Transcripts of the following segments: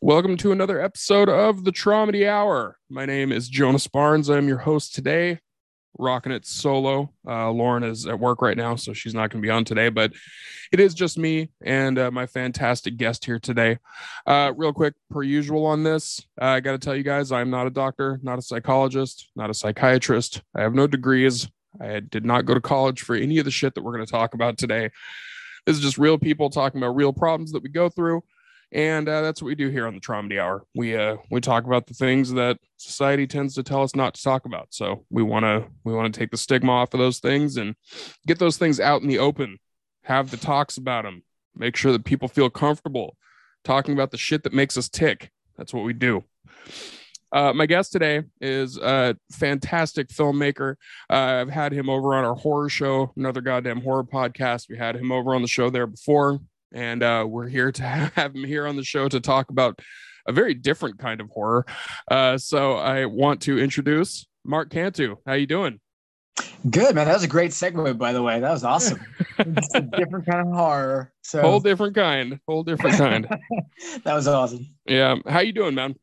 Welcome to another episode of the Traumedy Hour. My name is Jonas Barnes. I'm your host today, rocking it solo. Uh, Lauren is at work right now, so she's not going to be on today, but it is just me and uh, my fantastic guest here today. Uh, real quick, per usual on this, I got to tell you guys, I'm not a doctor, not a psychologist, not a psychiatrist. I have no degrees. I did not go to college for any of the shit that we're going to talk about today. This is just real people talking about real problems that we go through and uh, that's what we do here on the Traumedy Hour. We uh, we talk about the things that society tends to tell us not to talk about. So we want to we want to take the stigma off of those things and get those things out in the open. Have the talks about them. Make sure that people feel comfortable talking about the shit that makes us tick. That's what we do. Uh, my guest today is a fantastic filmmaker. Uh, I've had him over on our horror show, another goddamn horror podcast. We had him over on the show there before and uh, we're here to have him here on the show to talk about a very different kind of horror. Uh, so I want to introduce Mark Cantu. How you doing? Good man. That was a great segue, by the way. That was awesome. it's a different kind of horror. So whole different kind. Whole different kind. that was awesome. Yeah. How you doing, man?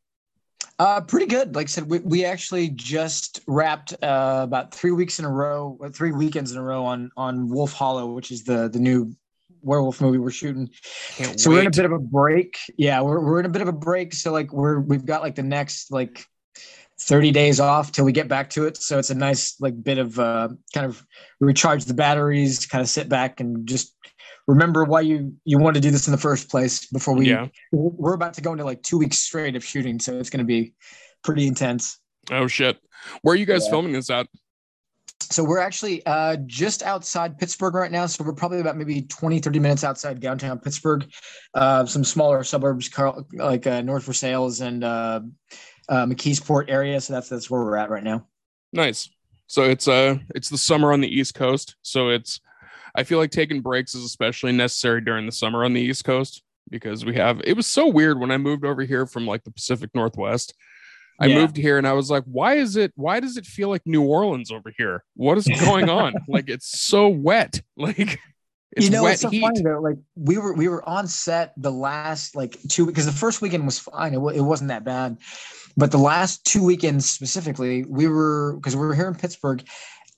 Uh, pretty good. Like I said, we, we actually just wrapped uh, about three weeks in a row, three weekends in a row on on Wolf Hollow, which is the the new werewolf movie we're shooting. Can't so wait. we're in a bit of a break. Yeah, we're we're in a bit of a break. So like we're we've got like the next like 30 days off till we get back to it. So it's a nice like bit of uh kind of recharge the batteries, kind of sit back and just remember why you you wanted to do this in the first place before we yeah. we're about to go into like two weeks straight of shooting. So it's gonna be pretty intense. Oh shit. Where are you guys yeah. filming this at? So we're actually uh, just outside Pittsburgh right now. So we're probably about maybe 20, 30 minutes outside downtown Pittsburgh. Uh, some smaller suburbs like uh, North Versailles and uh, uh, McKeesport area. So that's that's where we're at right now. Nice. So it's uh it's the summer on the East Coast. So it's I feel like taking breaks is especially necessary during the summer on the East Coast because we have it was so weird when I moved over here from like the Pacific Northwest I yeah. moved here and I was like, why is it, why does it feel like New Orleans over here? What is going on? like, it's so wet. Like, it's you know, it's so heat. funny though. Like, we were, we were on set the last like two, because the first weekend was fine. It, it wasn't that bad. But the last two weekends specifically, we were, because we were here in Pittsburgh,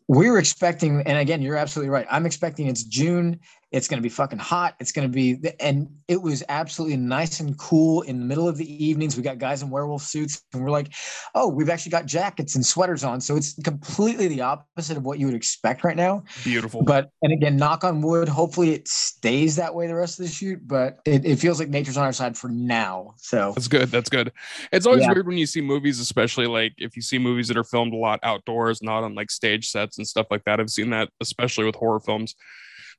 we were expecting, and again, you're absolutely right. I'm expecting it's June it's going to be fucking hot. It's going to be, and it was absolutely nice and cool in the middle of the evenings. We got guys in werewolf suits, and we're like, oh, we've actually got jackets and sweaters on. So it's completely the opposite of what you would expect right now. Beautiful. But, and again, knock on wood, hopefully it stays that way the rest of the shoot, but it, it feels like nature's on our side for now. So that's good. That's good. It's always yeah. weird when you see movies, especially like if you see movies that are filmed a lot outdoors, not on like stage sets and stuff like that. I've seen that, especially with horror films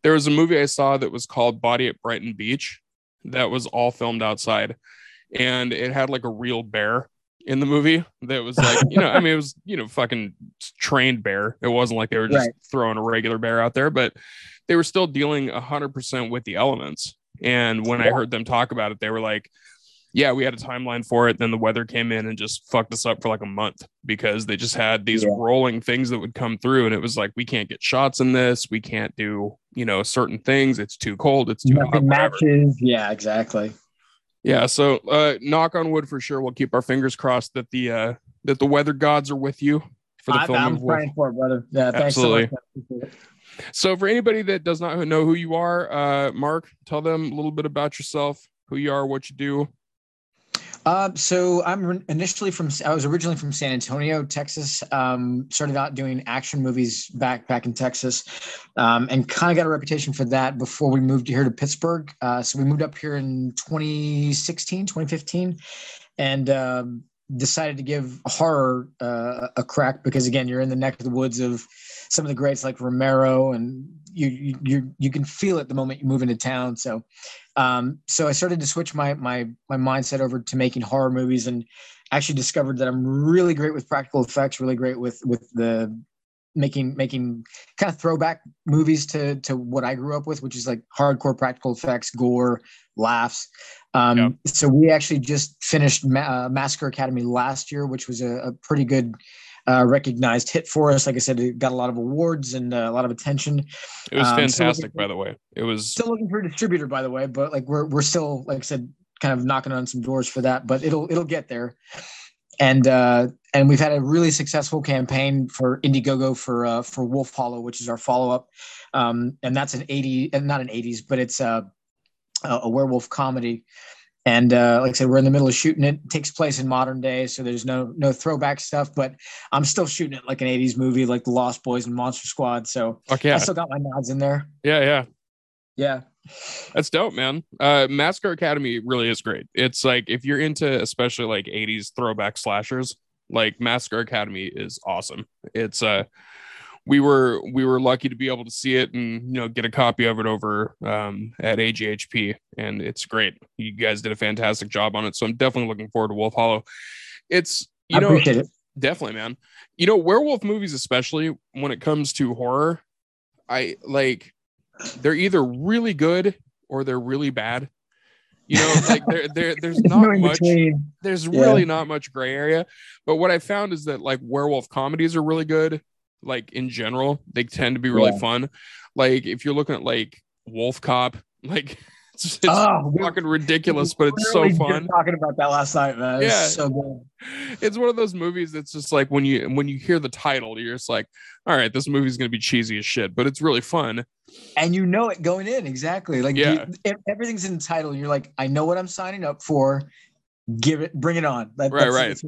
there was a movie I saw that was called Body at Brighton Beach that was all filmed outside. And it had like a real bear in the movie that was like, you know, I mean, it was, you know, fucking trained bear. It wasn't like they were just right. throwing a regular bear out there, but they were still dealing 100% with the elements. And when yeah. I heard them talk about it, they were like, yeah, we had a timeline for it. Then the weather came in and just fucked us up for like a month because they just had these yeah. rolling things that would come through. And it was like, we can't get shots in this. We can't do, you know, certain things. It's too cold. It's too Nothing hot, matches. Yeah, exactly. Yeah. So uh knock on wood for sure. We'll keep our fingers crossed that the uh that the weather gods are with you for the I, film. I'm praying for it, brother. Yeah, thanks Absolutely. so much. So for anybody that does not know who you are, uh Mark, tell them a little bit about yourself, who you are, what you do, uh, so I'm initially from I was originally from San Antonio, Texas. Um, started out doing action movies back back in Texas, um, and kind of got a reputation for that before we moved here to Pittsburgh. Uh, so we moved up here in 2016, 2015, and um, decided to give horror uh, a crack because again, you're in the neck of the woods of some of the greats like Romero, and you you you, you can feel it the moment you move into town. So um, so I started to switch my my my mindset over to making horror movies, and actually discovered that I'm really great with practical effects, really great with with the making making kind of throwback movies to to what I grew up with, which is like hardcore practical effects, gore, laughs. Um, yep. So we actually just finished Ma- uh, Massacre Academy last year, which was a, a pretty good uh, recognized hit for us. Like I said, it got a lot of awards and uh, a lot of attention. It was um, fantastic, by the way. It was still looking for a distributor, by the way, but like we're we're still, like I said, kind of knocking on some doors for that, but it'll it'll get there. And uh, and we've had a really successful campaign for Indiegogo for uh, for Wolf Hollow, which is our follow up, um, and that's an eighty, not an eighties, but it's a a werewolf comedy. And uh, like I said, we're in the middle of shooting it. it. Takes place in modern day, so there's no no throwback stuff. But I'm still shooting it like an '80s movie, like The Lost Boys and Monster Squad. So okay, I still got my nods in there. Yeah, yeah, yeah. That's dope, man. Uh, Massacre Academy really is great. It's like if you're into especially like '80s throwback slashers, like Massacre Academy is awesome. It's uh we were we were lucky to be able to see it and you know get a copy of it over um, at AGHP, and it's great. You guys did a fantastic job on it, so I'm definitely looking forward to Wolf Hollow. It's you I know it. definitely, man. You know werewolf movies, especially when it comes to horror, I like they're either really good or they're really bad. You know, like there, there, there's not much. There's yeah. really not much gray area. But what I found is that like werewolf comedies are really good like in general they tend to be really yeah. fun. Like if you're looking at like wolf cop like it's, it's oh, fucking ridiculous but it's so fun. talking about that last night man. Yeah. it's so good. It's one of those movies that's just like when you when you hear the title you're just like all right this movie's gonna be cheesy as shit but it's really fun. And you know it going in exactly. Like yeah. You, everything's in the title. You're like i know what i'm signing up for give it bring it on that, right right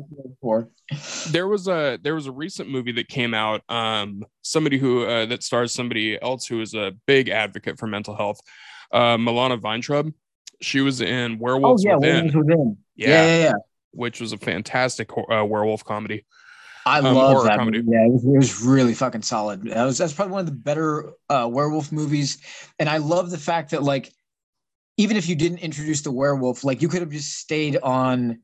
for. there was a there was a recent movie that came out um somebody who uh, that stars somebody else who is a big advocate for mental health uh milana Vayntrub she was in werewolves oh, yeah, within. Werewolves within. Yeah, yeah, yeah, yeah, which was a fantastic uh, werewolf comedy I um, love that comedy. Movie. Yeah, it was, it was, really fucking solid. That was that's probably one of the better uh, werewolf movies, and I love the fact that like even if you didn't introduce the werewolf, like you could have just stayed on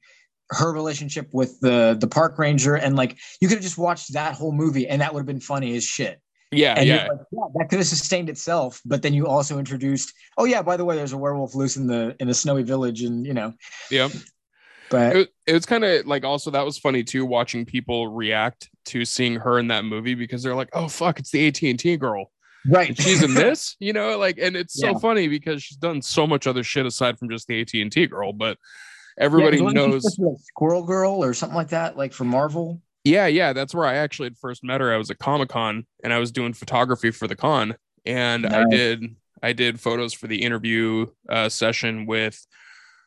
her relationship with the the park ranger and like you could have just watched that whole movie and that would have been funny as shit. Yeah, and yeah. Like, yeah. That could have sustained itself, but then you also introduced, oh yeah, by the way, there's a werewolf loose in the in the snowy village, and you know. Yeah. But it, it was kind of like also that was funny too, watching people react to seeing her in that movie because they're like, oh fuck, it's the AT and T girl right. She's in this you know like and it's so funny because she's done so much other shit aside from just the at&t girl but everybody yeah, knows like squirrel girl or something like that like for marvel? Yeah yeah that's where i actually had first met her. I was at comic-con and i was doing photography for the con and nice. i did i did photos for the interview uh, session with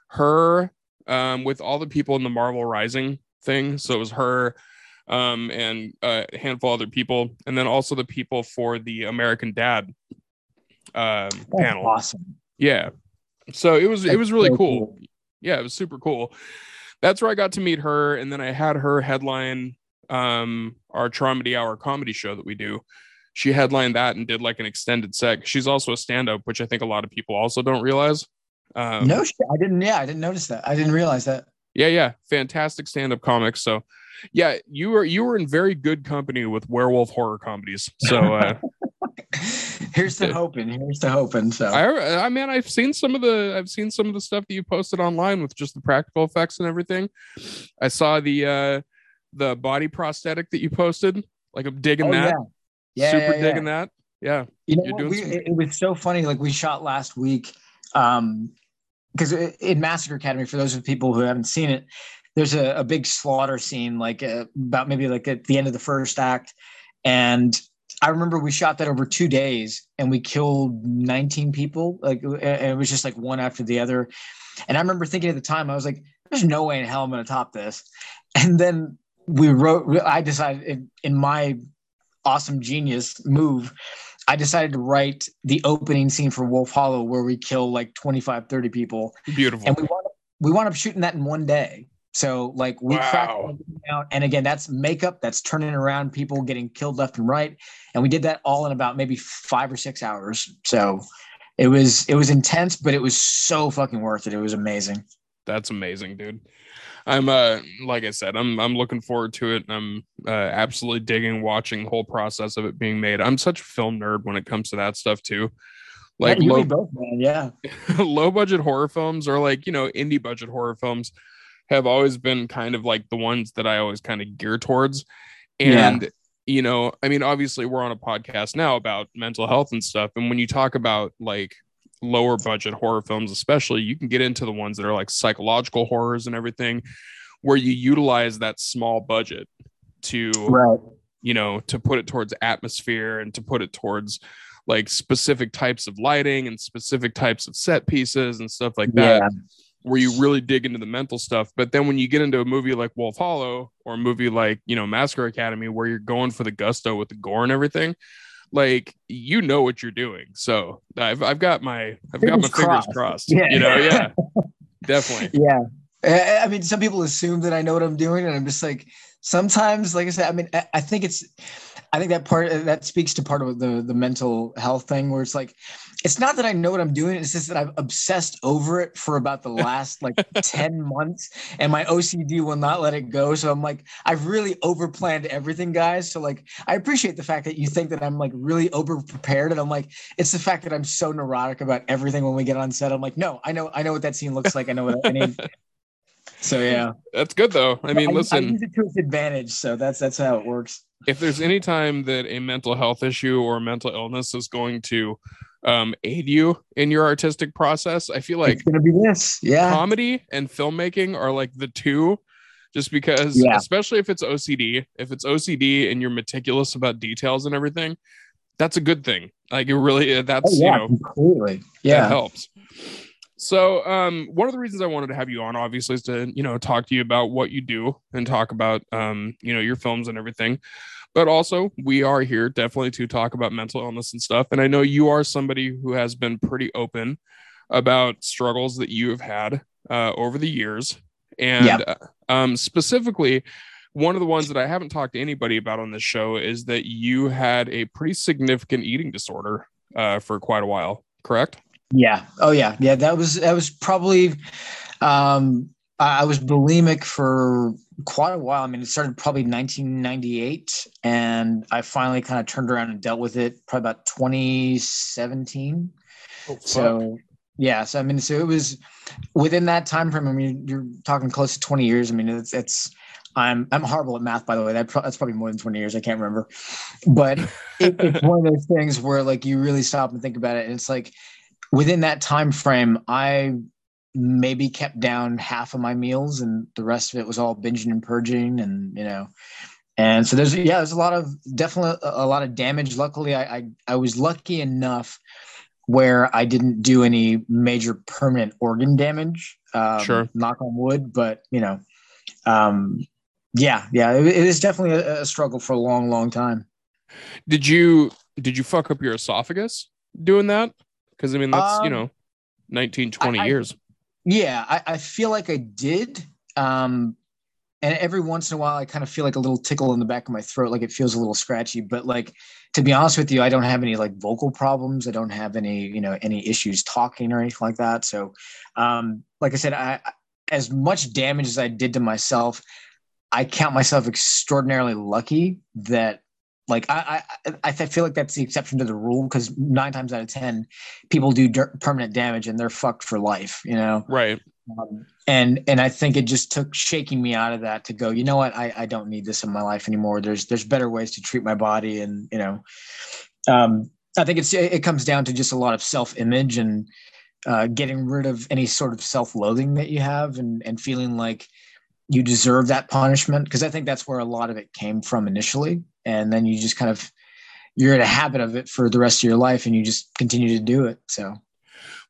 her um, with all the people in the marvel rising thing. So it was her um, and a handful of other people, and then also the people for the American Dad um, panel. Awesome. Yeah. So it was That's it was really so cool. cool. Yeah, it was super cool. That's where I got to meet her, and then I had her headline um, our Traumedy Hour comedy show that we do. She headlined that and did like an extended set. She's also a stand-up, which I think a lot of people also don't realize. Um, no, I didn't. Yeah, I didn't notice that. I didn't realize that. Yeah, yeah, fantastic stand-up comics. So yeah, you were you were in very good company with werewolf horror comedies. So uh, here's the hoping. Here's the hoping. So I, I mean, I've seen some of the I've seen some of the stuff that you posted online with just the practical effects and everything. I saw the uh the body prosthetic that you posted. Like I'm digging oh, that. Yeah, yeah super yeah, digging that. Yeah, you know, we, some... it was so funny. Like we shot last week. Um, because in Massacre Academy, for those of people who haven't seen it, there's a, a big slaughter scene like uh, about maybe like at the end of the first act and i remember we shot that over two days and we killed 19 people like it was just like one after the other and i remember thinking at the time i was like there's no way in hell i'm going to top this and then we wrote i decided in, my awesome genius move I decided to write the opening scene for Wolf Hollow where we kill like 25, 30 people. Beautiful. And we wound up, we wound up shooting that in one day. So like we wow. cracked out, and again, that's makeup, that's turning around people getting killed left and right, and we did that all in about maybe five or six hours. So it was it was intense, but it was so fucking worth it. It was amazing. That's amazing, dude. I'm uh like I said, I'm I'm looking forward to it. And I'm uh, absolutely digging watching the whole process of it being made. I'm such a film nerd when it comes to that stuff too. Like yeah, low, both, man. Yeah. low budget horror films or like, you know, indie budget horror films have always been kind of like the ones that I always kind of gear towards. And, yeah. you know, I mean, obviously, we're on a podcast now about mental health and stuff. And when you talk about like lower budget horror films, especially, you can get into the ones that are like psychological horrors and everything, where you utilize that small budget to, Right. you know, to put it towards atmosphere and to put it towards like specific types of lighting and specific types of set pieces and stuff like that, Yeah. Where you really dig into the mental stuff. But then when you get into a movie like Wolf Hollow or a movie like, you know, Massacre Academy, where you're going for the gusto with the gore and everything, like you know what you're doing. So I've I've got my I've got my Fingers fingers crossed. crossed. Yeah. You know, yeah. Definitely. Yeah. I mean, some people assume that I know what I'm doing, and I'm just like, sometimes, like I said, I mean, I- I think it's, I think that part that speaks to part of the the mental health thing, where it's like, it's not that I know what I'm doing; it's just that I've obsessed over it for about the last like ten months, and my OCD will not let it go. So I'm like, I've really overplanned everything, guys. So like, I appreciate the fact that you think that I'm like really over prepared, and I'm like, it's the fact that I'm so neurotic about everything when we get on set. I'm like, no, I know, I know what that scene looks like. I know what I need. So yeah, That's good though. I mean, I listen, use it to its advantage. So that's that's how it works. if there's any time that a mental health issue or mental illness is going to um, aid you in your artistic process, I feel like it's gonna be this. Yeah. comedy and filmmaking are like the two just because Yeah. especially if it's ocd if it's ocd and you're meticulous about details and everything that's a good thing like it really that's Oh, yeah, you know completely. Yeah. helps so um one of the reasons i wanted to have you on obviously is to you know talk to you about what you do and talk about um you know your films and everything but also we are here definitely to talk about mental illness and stuff and i know you are somebody who has been pretty open about struggles that you have had uh, over the years and Yeah. uh, um specifically one of the ones that i haven't talked to anybody about on this show is that you had a pretty significant eating disorder uh, for quite a while correct Yeah. Oh yeah. Yeah. That was that was probably um I was bulimic for quite a while. I mean, it started probably 1998, and I finally kind of turned around and dealt with it probably about 2017. So yeah, so I mean, so it was within that time frame. I mean, you're talking close to 20 years. I mean, it's it's I'm I'm horrible at math, by the way. That pro- that's probably more than 20 years. I can't remember, but it, it's one of those things where like you really stop and think about it, and it's like within that time frame, I maybe kept down half of my meals, and the rest of it was all binging and purging, and you know. And so there's yeah, there's a lot of definitely a, lot of damage. Luckily, I, I I was lucky enough where I didn't do any major permanent organ damage. Um, Sure. Knock on wood, but you know, um, yeah, yeah, it, it is definitely a, a struggle for a long, long time. Did you did you fuck up your esophagus doing that? Because I mean that's you Um, know 19, 20 I- I- years. Yeah, I, I feel like I did. Um, and every once in a while, I kind of feel like a little tickle in the back of my throat, like it feels a little scratchy. But like, to be honest with you, I don't have any like vocal problems. I don't have any, you know, any issues talking or anything like that. So, um, like I said, I as much damage as I did to myself, I count myself extraordinarily lucky that. Like I, I, I feel like that's the exception to the rule because nine times out of ten, people do dir- permanent damage and they're fucked for life. You know, Right. um, and and I think it just took shaking me out of that to go. You know what? I, I don't need this in my life anymore. There's there's better ways to treat my body, and you know, um, I think it's it comes down to just a lot of self image and uh, getting rid of any sort of self loathing that you have, and and feeling like you deserve that punishment because I think that's where a lot of it came from initially, and then you just kind of you're in a habit of it for the rest of your life, and you just continue to do it. So.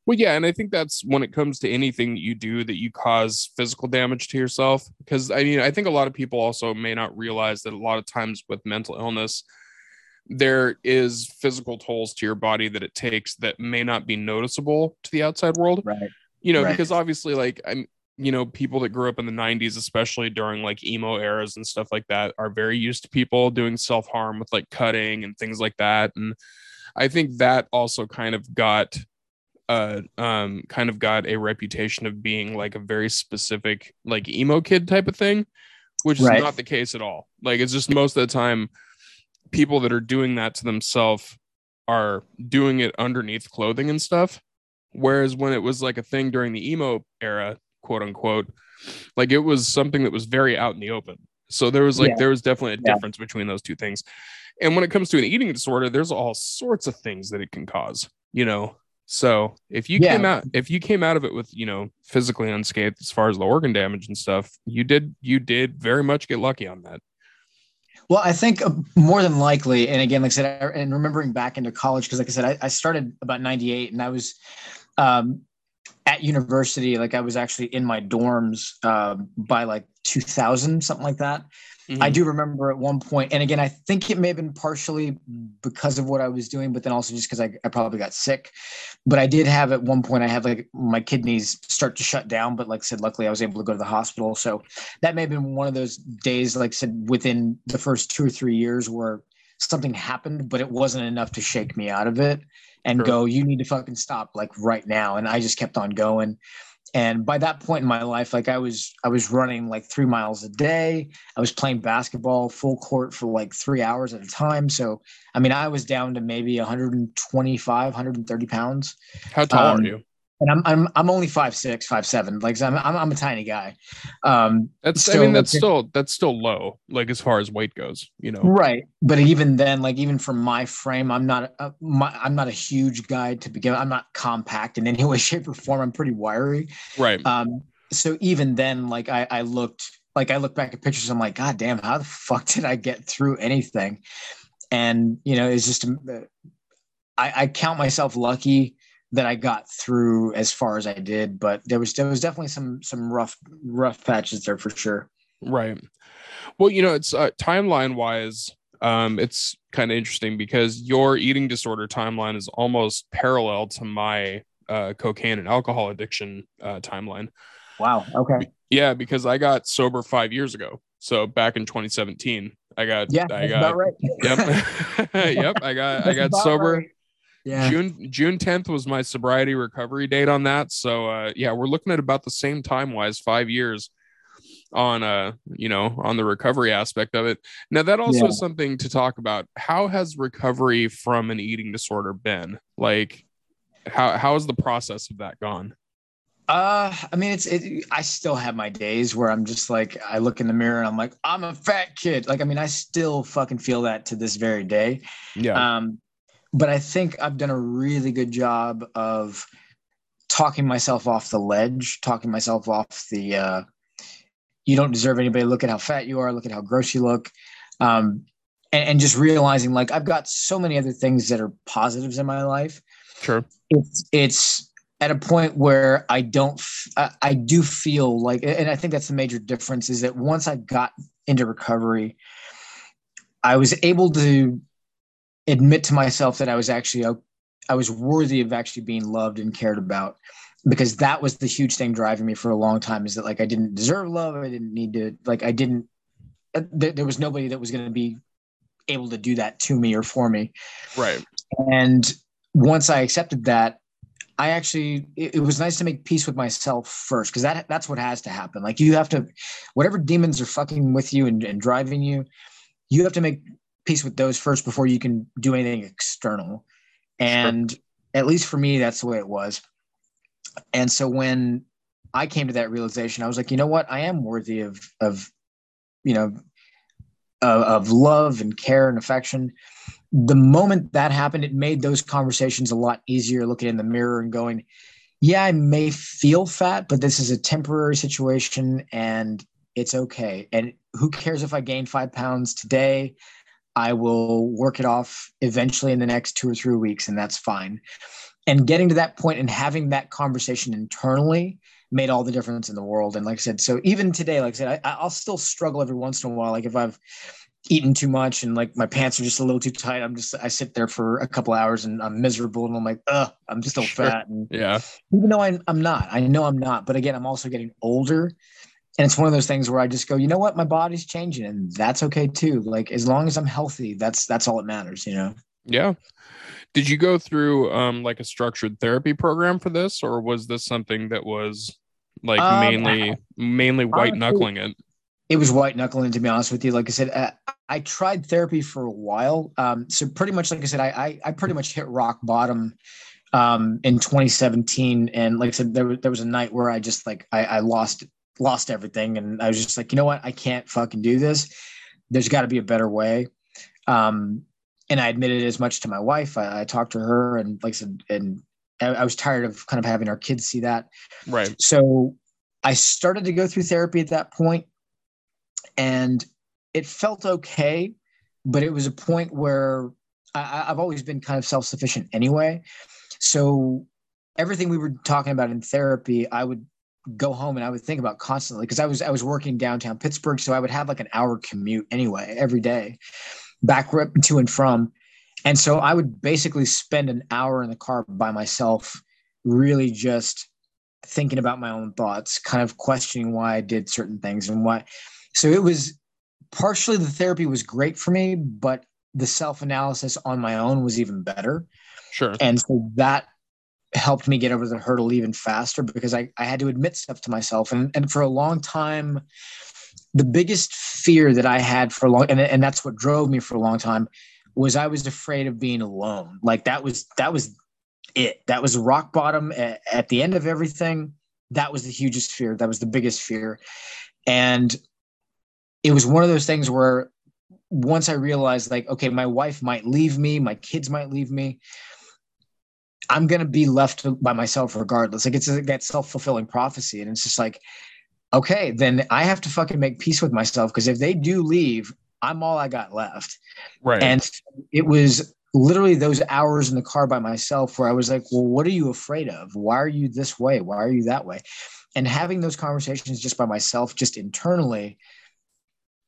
Well, yeah, and I think that's when it comes to anything that you do that you cause physical damage to yourself. Because I mean, I think a lot of people also may not realize that a lot of times with mental illness, there is physical tolls to your body that it takes that may not be noticeable to the outside world. Right. You know, Right. because obviously, like I'm, you know, people that grew up in the '90s, especially during like emo eras and stuff like that, are very used to people doing self harm with like cutting and things like that. And I think that also kind of got uh um kind of got a reputation of being like a very specific like emo kid type of thing which is Right. not the case at all like it's just most of the time people that are doing that to themselves are doing it underneath clothing and stuff whereas when it was like a thing during the emo era quote unquote like it was something that was very out in the open so there was like Yeah. there was definitely a Yeah. difference between those two things and when it comes to an eating disorder there's all sorts of things that it can cause you know So if you Yeah. came out if you came out of it with, you know, physically unscathed as far as the organ damage and stuff, you did you did very much get lucky on that. Well, I think uh, more than likely, and again, like I said, I- and remembering back into college, because like I said, I, I started about 98 and I was um, at university, like I was actually in my dorms um, by like 2000, something like that. Mm-hmm. I do remember at one point, and again, I think it may have been partially because of what I was doing, but then also just because I, I probably got sick. But I did have at one point, I had like my kidneys start to shut down. But like I said, luckily I was able to go to the hospital. So that may have been one of those days, like I said, within the first two or three years where something happened, but it wasn't enough to shake me out of it and Sure. go, you need to fucking stop like right now. And I just kept on going. And by that point in my life, like I was, I was running like three miles a day. I was playing basketball full court for like three hours at a time. So, I mean, I was down to maybe 125, 130 pounds. How tall um, are you? And I'm, I'm, I'm only five, six, five, seven. Like I'm, I'm, I'm a tiny guy. Um, That's I mean that's it's- still that's still low, like as far as weight goes, you know. Right, but even then, like even from my frame, I'm not a, my, I'm not a huge guy to begin. I'm not compact in any way, shape, or form. I'm pretty wiry. Right. Um, so even then, like I, I looked, like I look back at pictures, I'm like, God damn, how the fuck did I get through anything? And you know, it's just, uh, I, I count myself lucky that I got through as far as I did, but there was there was definitely some some rough rough patches there for sure. Right. Well, you know, it's uh, timeline wise, um, it's kind of interesting because your eating disorder timeline is almost parallel to my uh, cocaine and alcohol addiction uh, timeline. Wow. Okay. Yeah, because I got sober five years ago. So back in 2017, I got Yeah, I got right. yep yep I got I got sober. right. Yeah. June June 10th was my sobriety recovery date on that. So uh yeah, we're looking at about the same time wise, five years on uh you know on the recovery aspect of it. Now that also Yeah. is something to talk about. How has recovery from an eating disorder been? Like how how has the process of that gone? Uh, I mean, it's it. I still have my days where I'm just like, I look in the mirror and I'm like, I'm a fat kid. Like, I mean, I still fucking feel that to this very day. Yeah. Um, but I think I've done a really good job of talking myself off the ledge, talking myself off the. Uh, you don't deserve anybody. Look at how fat you are. Look at how gross you look. Um, and, and just realizing like I've got so many other things that are positives in my life sure. it's it's at a point where I don't I do feel like and I think that's the major difference is that once I got into recovery I was able to admit to myself that I was actually a- I was worthy of actually being loved and cared about because that was the huge thing driving me for a long time is that like I didn't deserve love I didn't need to like I didn't uh, there, there was nobody that was going to be able to do that to me or for me Right. and once I accepted that, I actually it, it was nice to make peace with myself first because that that's what has to happen. Like you have to, whatever demons are fucking with you and, and driving you, you have to make with those first before you can do anything external. And at least for me, that's the way it was. And so when I came to that realization, I was like, you know what, I am worthy of of you know of, of love and care and affection the moment that happened, it made those conversations a lot easier looking in the mirror and going, yeah, I may feel fat, but this is a temporary situation and it's okay. And who cares if I gain five pounds today? I will work it off eventually in the next two or three weeks, and that's fine. And getting to that point and having that conversation internally made all the difference in the world. And like I said, so even today, like I said, I, I'll still struggle every once in a while. Like if I've eaten too much and like my pants are just a little too tight. I'm just I sit there for a couple hours and I'm miserable and I'm like, ugh, I'm still Sure. fat. And Yeah. even though I, I'm not, I know I'm not. But again, I'm also getting older. And it's one of those things where I just go, you know what, my body's changing, and that's okay too. Like as long as I'm healthy, that's that's all that matters, you know. Yeah. Did you go through um like a structured therapy program for this or was this something that was like Um, mainly mainly white knuckling it? it was white knuckling to be honest with you like i said uh, i tried therapy for a while um, so pretty much like i said I, I i pretty much hit rock bottom um, in 2017 and like i said there, was- there was a night where i just like I, I lost lost everything and i was just like you know what i can't fucking do this there's got to be a better way um, and i admitted as much to my wife I, I talked to her and like i said and I, I was tired of kind of having our kids see that. Right. So I started to go through therapy at that point, and it felt okay, but it was a point where I, I've always been kind of self sufficient anyway. So everything we were talking about in therapy, I would go home and I would think about constantly because I was I was working downtown Pittsburgh, so I would have like an hour commute anyway every day, back to and from, and so I would basically spend an hour in the car by myself, really just thinking about my own thoughts, kind of questioning why I did certain things and why. So it was partially the therapy was great for me, but the self analysis on my own was even better. Sure. And so that helped me get over the hurdle even faster because I, I had to admit stuff to myself. And, and for a long time, the biggest fear that I had for a long, and, and that's what drove me for a long time was I was afraid of being alone. Like that was, that was it. That was rock bottom at, at the end of everything. That was the hugest fear. That was the biggest fear. And it was one of those things where once I realized, like, okay, my wife might leave me, my kids might leave me, I'm gonna be left by myself regardless. Like it's a, that self fulfilling prophecy, and it's just like, okay, then I have to fucking make peace with myself because if they do leave, I'm all I got left. Right. And it was literally those hours in the car by myself where I was like, well, what are you afraid of? Why are you this way? Why are you that way? And having those conversations just by myself, just internally,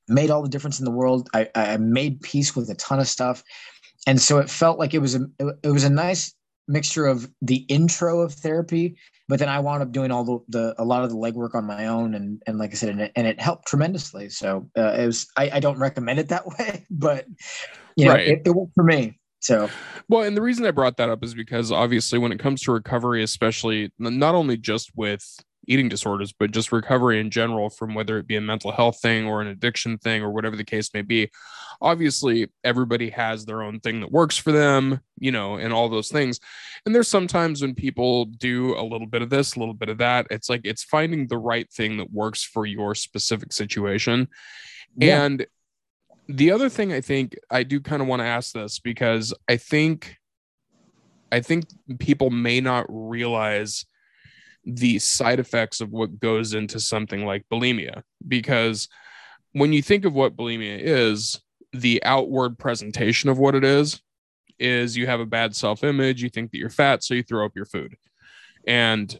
made all the difference in the world. I, I made peace with a ton of stuff. And so it felt like it was a it was a nice mixture of the intro of therapy, but then I wound up doing all the, the a lot of the legwork on my own, and and like I said, and it, and it helped tremendously. So uh, it was I, I don't recommend it that way, but you know right. it, it worked for me. So, well, and the reason I brought that up is because obviously, when it comes to recovery, especially not only just with eating disorders, but just recovery in general from whether it be a mental health thing or an addiction thing or whatever the case may be. Obviously, everybody has their own thing that works for them, you know, and all those things. And there's sometimes when people do a little bit of this, a little bit of that, it's like it's finding the right thing that works for your specific situation. Yeah. And the other thing I think I do kind of want to ask this because I think I think people may not realize the side effects of what goes into something like bulimia. Because when you think of what bulimia is, the outward presentation of what it is is you have a bad self image, you think that you're fat, so you throw up your food. And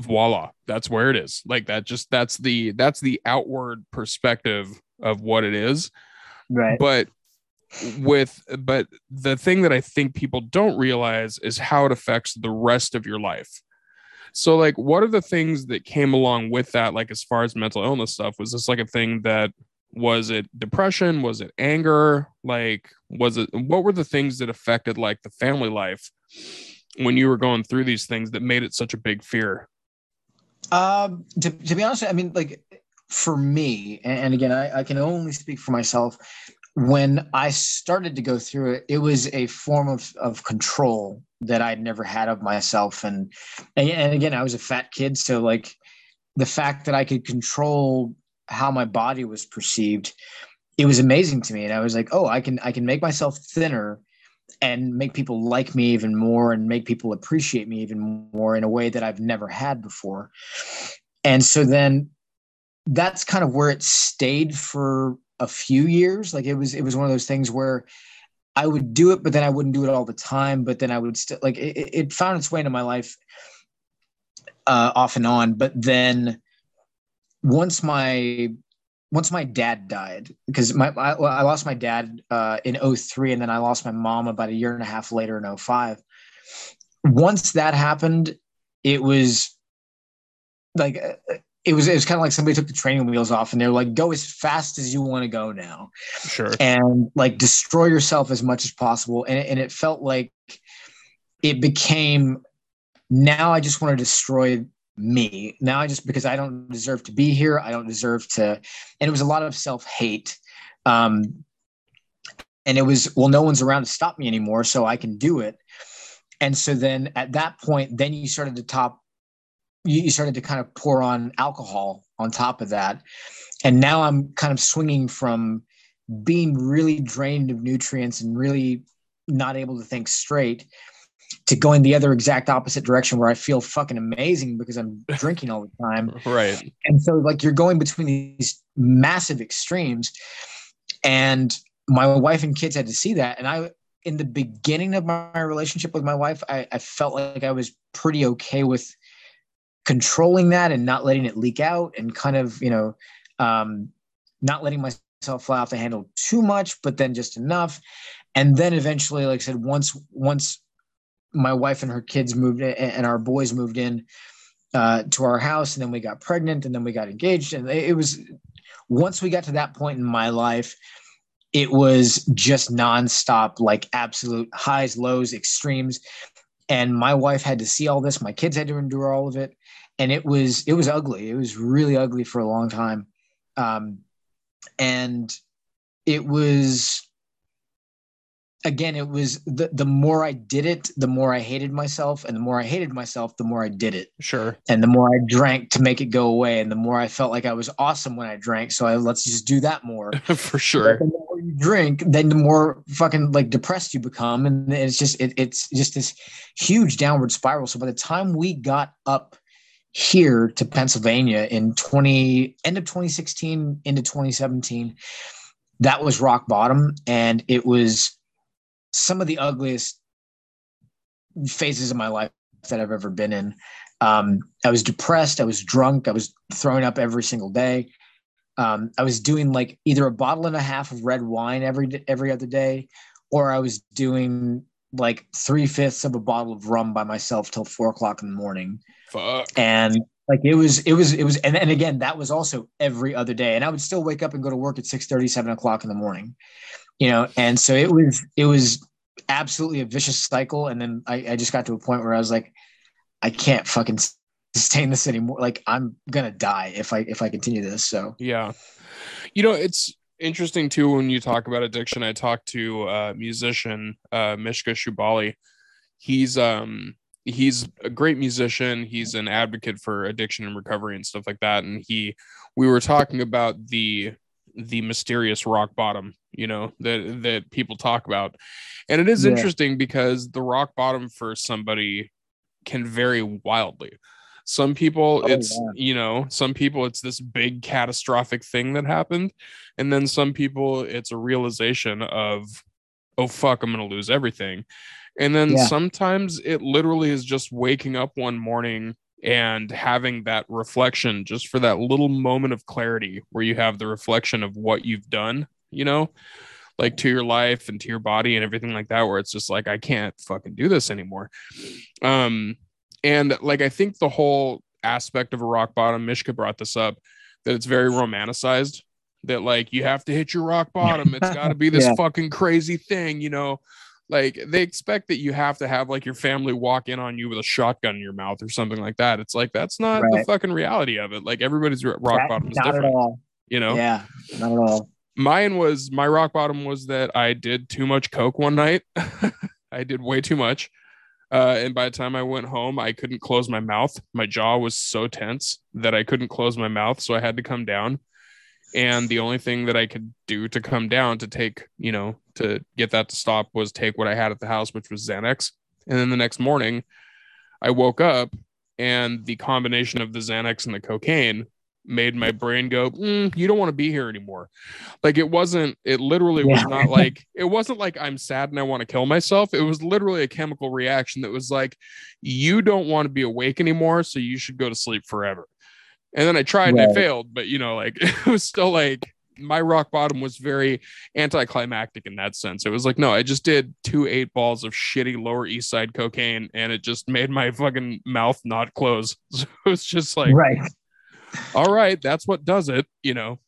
voila, that's where it is. Like that just that's the that's the outward perspective of what it is. Right. But with but the thing that I think people don't realize is how it affects the rest of your life. So, like, what are the things that came along with that? Like, as far as mental illness stuff, was this like a thing that was it depression? Was it anger? Like, was it what were the things that affected like the family life when you were going through these things that made it such a big fear? Um, to, to be honest, I mean, like for me, and, again, I, I can only speak for myself when I started to go through it, it was a form of, of control that I'd never had of myself. And, and, again, I was a fat kid. So like the fact that I could control how my body was perceived, it was amazing to me. And I was like, oh, I can, I can make myself thinner and make people like me even more and make people appreciate me even more in a way that I've never had before. And so then that's kind of where it stayed for a few years. Like it was, it was one of those things where I would do it, but then I wouldn't do it all the time. But then I would still like it, it found its way into my life uh, off and on. But then once my once my dad died, because my I, I lost my dad uh, in 03 and then I lost my mom about a year and a half later in 05. Once that happened, it was like uh, it was it was kind of like somebody took the training wheels off and they're like go as fast as you want to go now. Sure. And like destroy yourself as much as possible. And, and it felt like it became now i just want to destroy me. Now i just because i don't deserve to be here. I don't deserve to and it was a lot of self-hate. Um and it was well no one's around to stop me anymore so i can do it. And so then at that point then you started to top you started to kind of pour on alcohol on top of that. And now I'm kind of swinging from being really drained of nutrients and really not able to think straight to going the other exact opposite direction where I feel fucking amazing because I'm drinking all the time. Right. And so like you're going between these massive extremes. And my wife and kids had to see that. And I in the beginning of my relationship with my wife, I, I felt like I was pretty okay with controlling that and not letting it leak out and kind of, you know, um, not letting myself fly off the handle too much, but then just enough. And then eventually, like I said, once once my wife and her kids moved in, and our boys moved in uh, to our house, and then we got pregnant, and then we got engaged, and it was once we got to that point in my life, it was just nonstop, like absolute highs, lows, extremes. And my wife had to see all this. My kids had to endure all of it, and it was it was ugly. It was really ugly for a long time, um, and it was again, it was the the more I did it, the more I hated myself, and the more I hated myself, the more I did it. Sure. And the more I drank to make it go away, and the more I felt like I was awesome when I drank. So I let's just do that more. For sure. the more you drink, then the more fucking like depressed you become, and it's just it, it's just this huge downward spiral. So by the time we got up here to Pennsylvania in 20 end of 2016 into 2017 that was rock bottom and it was some of the ugliest phases of my life that I've ever been in. Um, I was depressed. I was drunk. I was throwing up every single day. Um, I was doing like either a bottle and a half of red wine every every other day, or I was doing like three fifths of a bottle of rum by myself till four o'clock in the morning. Fuck. And like it was, it was, it was, and, and again, that was also every other day. And I would still wake up and go to work at 6 30, 7 o'clock in the morning you know and so it was it was absolutely a vicious cycle and then I, I just got to a point where i was like i can't fucking sustain this anymore like i'm gonna die if i if i continue this so yeah you know it's interesting too when you talk about addiction i talked to a musician uh mishka Shubaly. he's um he's a great musician he's an advocate for addiction and recovery and stuff like that and he we were talking about the the mysterious rock bottom you know that that people talk about and it is yeah. interesting because the rock bottom for somebody can vary wildly some people oh, it's yeah. you know some people it's this big catastrophic thing that happened and then some people it's a realization of oh fuck i'm gonna lose everything and then yeah. sometimes it literally is just waking up one morning and having that reflection just for that little moment of clarity where you have the reflection of what you've done you know, like to your life and to your body and everything like that, where it's just like, I can't fucking do this anymore. Um, and like, I think the whole aspect of a rock bottom, Mishka brought this up, that it's very romanticized that like you have to hit your rock bottom. It's got to be this yeah. fucking crazy thing, you know. Like they expect that you have to have like your family walk in on you with a shotgun in your mouth or something like that. It's like that's not right. the fucking reality of it. Like everybody's rock that, bottom is different. At all. You know? Yeah, not at all mine was my rock bottom was that I did too much coke one night. I did way too much. Uh, and by the time I went home, I couldn't close my mouth. My jaw was so tense that I couldn't close my mouth. So I had to come down. And the only thing that I could do to come down to take, you know, to get that to stop was take what I had at the house, which was Xanax. And then the next morning, I woke up and the combination of the Xanax and the cocaine made my brain go mm, you don't want to be here anymore like it wasn't it literally was not like it wasn't like i'm sad and i want to kill myself it was literally a chemical reaction that was like you don't want to be awake anymore so you should go to sleep forever and then i tried right. and i failed but you know like it was still like my rock bottom was very anticlimactic in that sense. It was like, no, I just did two eight balls of shitty Lower East Side cocaine, and it just made my fucking mouth not close. So it was just like, right all right, that's what does it, you know.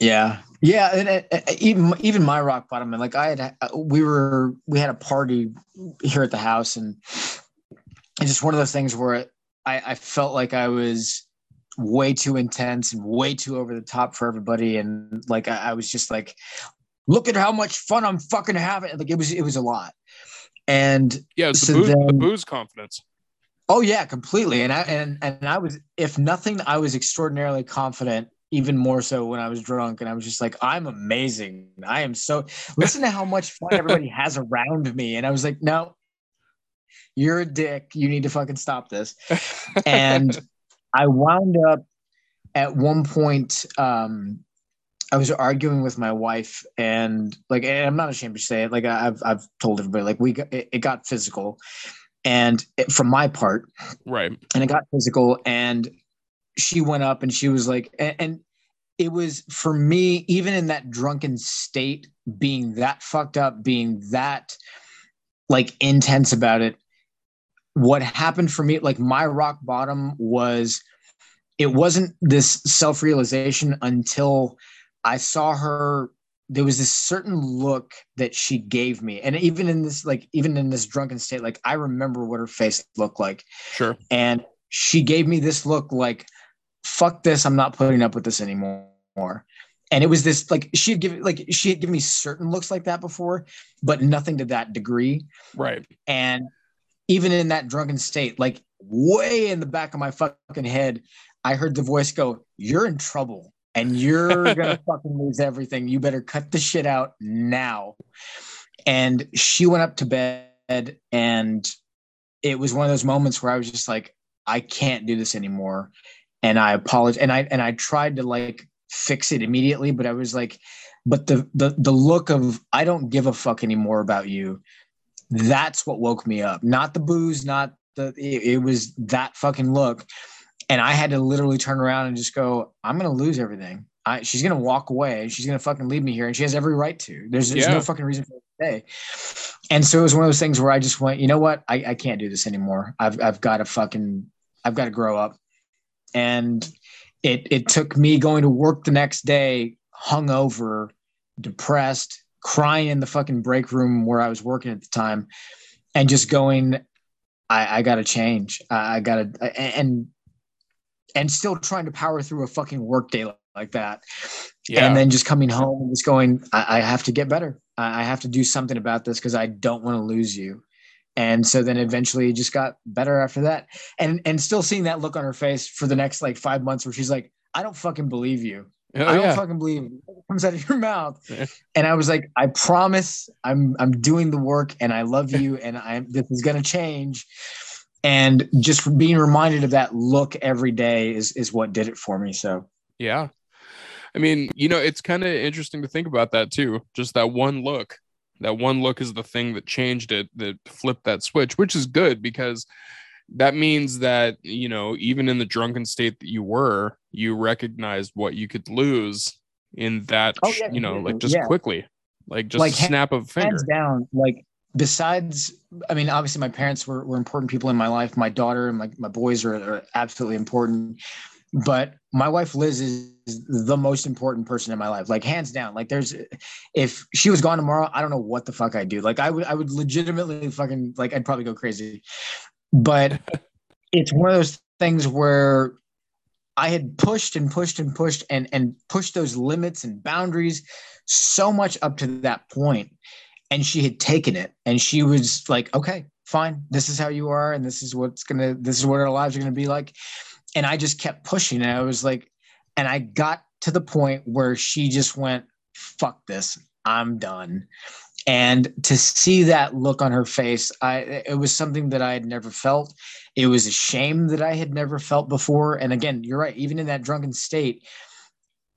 Yeah, yeah, and, even even my rock bottom, and like I had, uh, we were we had a party here at the house, and it's just one of those things where I, I felt like I was way too intense and way too over the top for everybody, and like I, I was just like, look at how much fun I'm fucking having. Like it was it was a lot, and yeah, it's so the, booze, then, the booze confidence. Oh yeah, completely. And I and and I was, if nothing, I was extraordinarily confident. Even more so when I was drunk, and I was just like, "I'm amazing. I am so." Listen to how much fun everybody has around me, and I was like, "No, you're a dick. You need to fucking stop this. and I wound up at one point, um, I was arguing with my wife, and like, and I'm not ashamed to say it. Like, I've I've told everybody, like, we got, it, it got physical, and it, from my part, right, and it got physical, and she went up and she was like, and, and it was for me, even in that drunken state, being that fucked up, being that like intense about it. What happened for me, like my rock bottom was it wasn't this self realization until I saw her. There was this certain look that she gave me. And even in this, like, even in this drunken state, like, I remember what her face looked like. Sure. And she gave me this look like, fuck this, I'm not putting up with this anymore. And it was this like she had given like she had given me certain looks like that before, but nothing to that degree. Right. And even in that drunken state, like way in the back of my fucking head, I heard the voice go, You're in trouble and you're gonna fucking lose everything. You better cut the shit out now. And she went up to bed and it was one of those moments where I was just like, I can't do this anymore. And I apologize. And I and I tried to like fix it immediately, but I was like, but the the the look of I don't give a fuck anymore about you. That's what woke me up. Not the booze, not the it, it was that fucking look and I had to literally turn around and just go, I'm gonna lose everything. I, she's gonna walk away. She's gonna fucking leave me here, and she has every right to. There's, there's yeah. no fucking reason for her to stay. And so it was one of those things where I just went, you know what? I, I can't do this anymore. I've I've got to fucking I've got to grow up. And it it took me going to work the next day, hungover, depressed, crying in the fucking break room where I was working at the time, and just going, I, I got to change. I, I got to, and and still trying to power through a fucking workday like that. Yeah. And then just coming home and just going, I, I have to get better. I, I have to do something about this because I don't want to lose you. And so then eventually it just got better after that. And and still seeing that look on her face for the next like five months where she's like, I don't fucking believe you. Oh, I don't yeah. fucking believe it. it comes out of your mouth. And I was like, I promise I'm I'm doing the work and I love you and I'm this is gonna change and just being reminded of that look every day is is what did it for me. So yeah. I mean you know it's kind of interesting to think about that too just that one look. That one look is the thing that changed it that flipped that switch which is good because that means that you know even in the drunken state that you were you recognized what you could lose in that oh, yeah, you know like just yeah. quickly like just like snap of a finger. hands down like besides i mean obviously my parents were, were important people in my life. My daughter and my, my boys are, are absolutely important. But my wife liz is the most important person in my life like hands down. Like there's if she was gone tomorrow i don't know what the fuck i'd do. Like i would i would legitimately fucking like i'd probably go crazy. But it's one of those things where i had pushed and pushed and pushed and and pushed those limits and boundaries so much up to that point and she had taken it and she was like okay fine this is how you are and this is what's gonna this is what our lives are gonna be like. And i just kept pushing and i was like and i got to the point where she just went fuck this i'm done. And to see that look on her face i it was something that i had never felt. It was a shame that i had never felt before. And again you're right even in that drunken state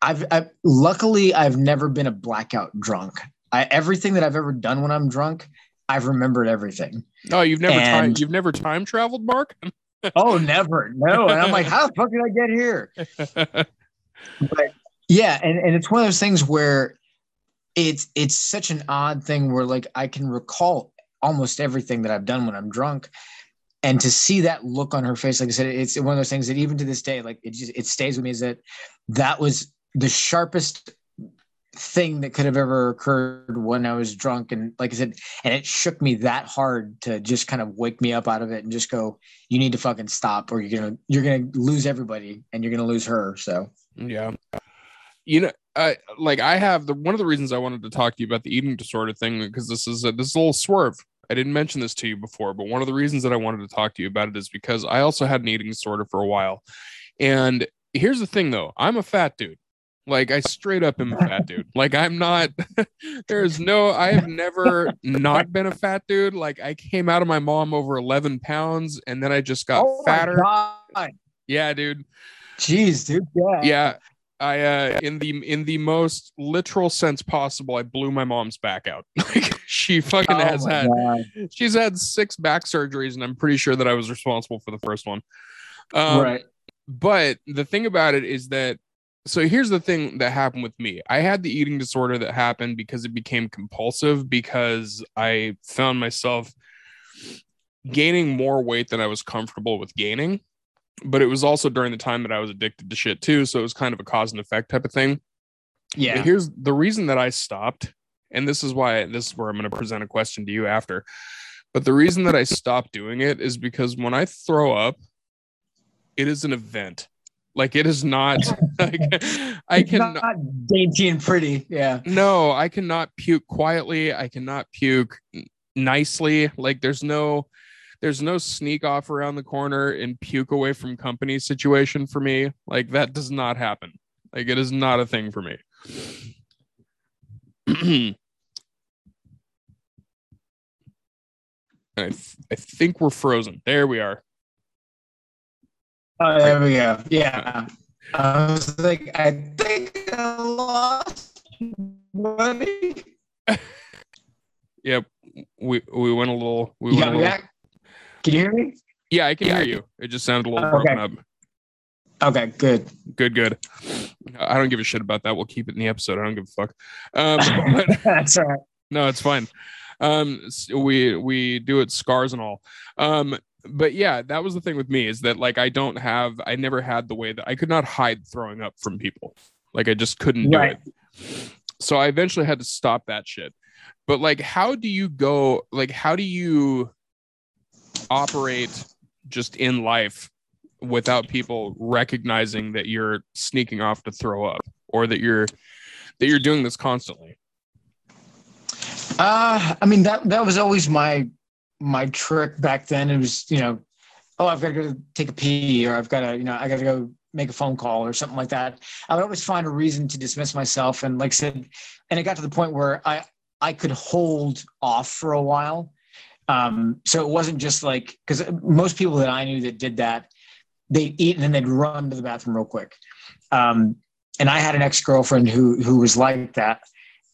I've, I've luckily I've never been a blackout drunk. I, everything that I've ever done when I'm drunk, I've remembered everything. Oh, you've never and, time you've never time traveled, Mark? oh, never. No. And I'm like, how the fuck did I get here? but yeah, and, and it's one of those things where it's it's such an odd thing where like I can recall almost everything that I've done when I'm drunk. And to see that look on her face, like I said, it's one of those things that even to this day, like it just it stays with me is that that was the sharpest thing that could have ever occurred when I was drunk. And like I said, and it shook me that hard to just kind of wake me up out of it and just go, you need to fucking stop or you're going to, you're going to lose everybody and you're going to lose her. So, yeah. You know, I like I have the one of the reasons I wanted to talk to you about the eating disorder thing because this is a, this is a little swerve. I didn't mention this to you before, but one of the reasons that I wanted to talk to you about it is because I also had an eating disorder for a while. And here's the thing though, I'm a fat dude. Like I straight up am a fat dude. Like I'm not there's no I have never not been a fat dude. Like I came out of my mom over 11 pounds and then I just got Oh fatter. Yeah, dude. Jeez, dude. Yeah. Yeah. I uh in the in the most literal sense possible, I blew my mom's back out. Like she fucking Oh has had God. she's had six back surgeries, and I'm pretty sure that I was responsible for the first one. Um, right. But the thing about it is that so here's the thing that happened with me. I had the eating disorder that happened because it became compulsive because I found myself gaining more weight than I was comfortable with gaining. But it was also during the time that I was addicted to shit too. So it was kind of a cause and effect type of thing. But Yeah. here's the reason that I stopped, and this is why this is where I'm going to present a question to you after. But the reason that I stopped doing it is because when I throw up, it is an event. Like it is not like I can not dainty and pretty. Yeah. no, I cannot puke quietly. I cannot puke nicely. Like there's no there's no sneak off around the corner and puke away from company situation for me. Like that does not happen. Like it is not a thing for me. I, th- I think we're frozen. There we are. Oh, there we go. Yeah. I was like, I think I lost money. Yep. We we went a little we You went got a me little, back? Can you hear me? Yeah, I can Yeah. hear you. It just sounded a little Okay. broken up. Okay, good. Good, good. I don't give a shit about that. We'll keep it in the episode. I don't give a fuck. Um, but That's all right. no, it's fine. Um, we we do it scars and all. Um, but yeah, that was the thing with me is that like I don't have, I never had the way that I could not hide throwing up from people. Like I just couldn't do it. So I eventually had to stop that shit. But like, how do you go? Like, how do you operate just in life without people recognizing that you're sneaking off to throw up or that you're that you're doing this constantly? Uh, I mean that that was always my my trick back then. It was you know, oh I've got to go take a pee or I've got to you know I got to go make a phone call or something like that. I would always find a reason to dismiss myself, and like I said, and it got to the point where I I could hold off for a while. Um, so it wasn't just like because most people that I knew that did that, they'd eat and then they'd run to the bathroom real quick. Um, and I had an ex girlfriend who who was like that.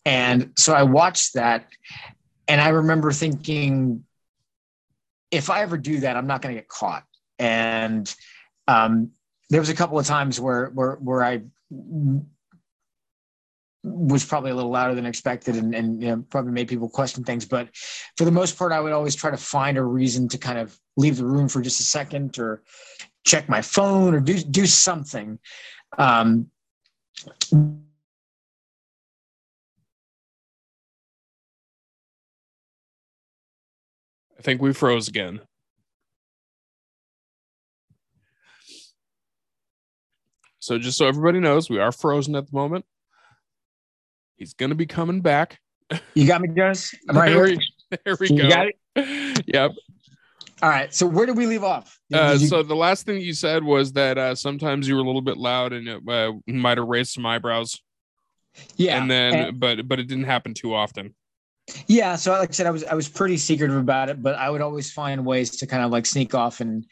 And so I watched that and I remember thinking, if I ever do that, I'm not going to get caught. And um, there was a couple of times where, where, where I was probably a little louder than expected and, and you know, probably made people question things. But for the most part, I would always try to find a reason to kind of leave the room for just a second or check my phone or do, do something. Um, I think we froze again. So just so everybody knows, we are frozen at the moment. He's gonna be coming back. you got me, Jonas? I'm right there here. we, there we You go. got it? Yep. All right. So where did we leave off? Uh, you- so the last thing you said was that uh, sometimes you were a little bit loud and it uh, might have raised some eyebrows. yeah. and then and- but but it didn't happen too often. Yeah. So like I said, I was I was pretty secretive about it, but I would always find ways to kind of like sneak off and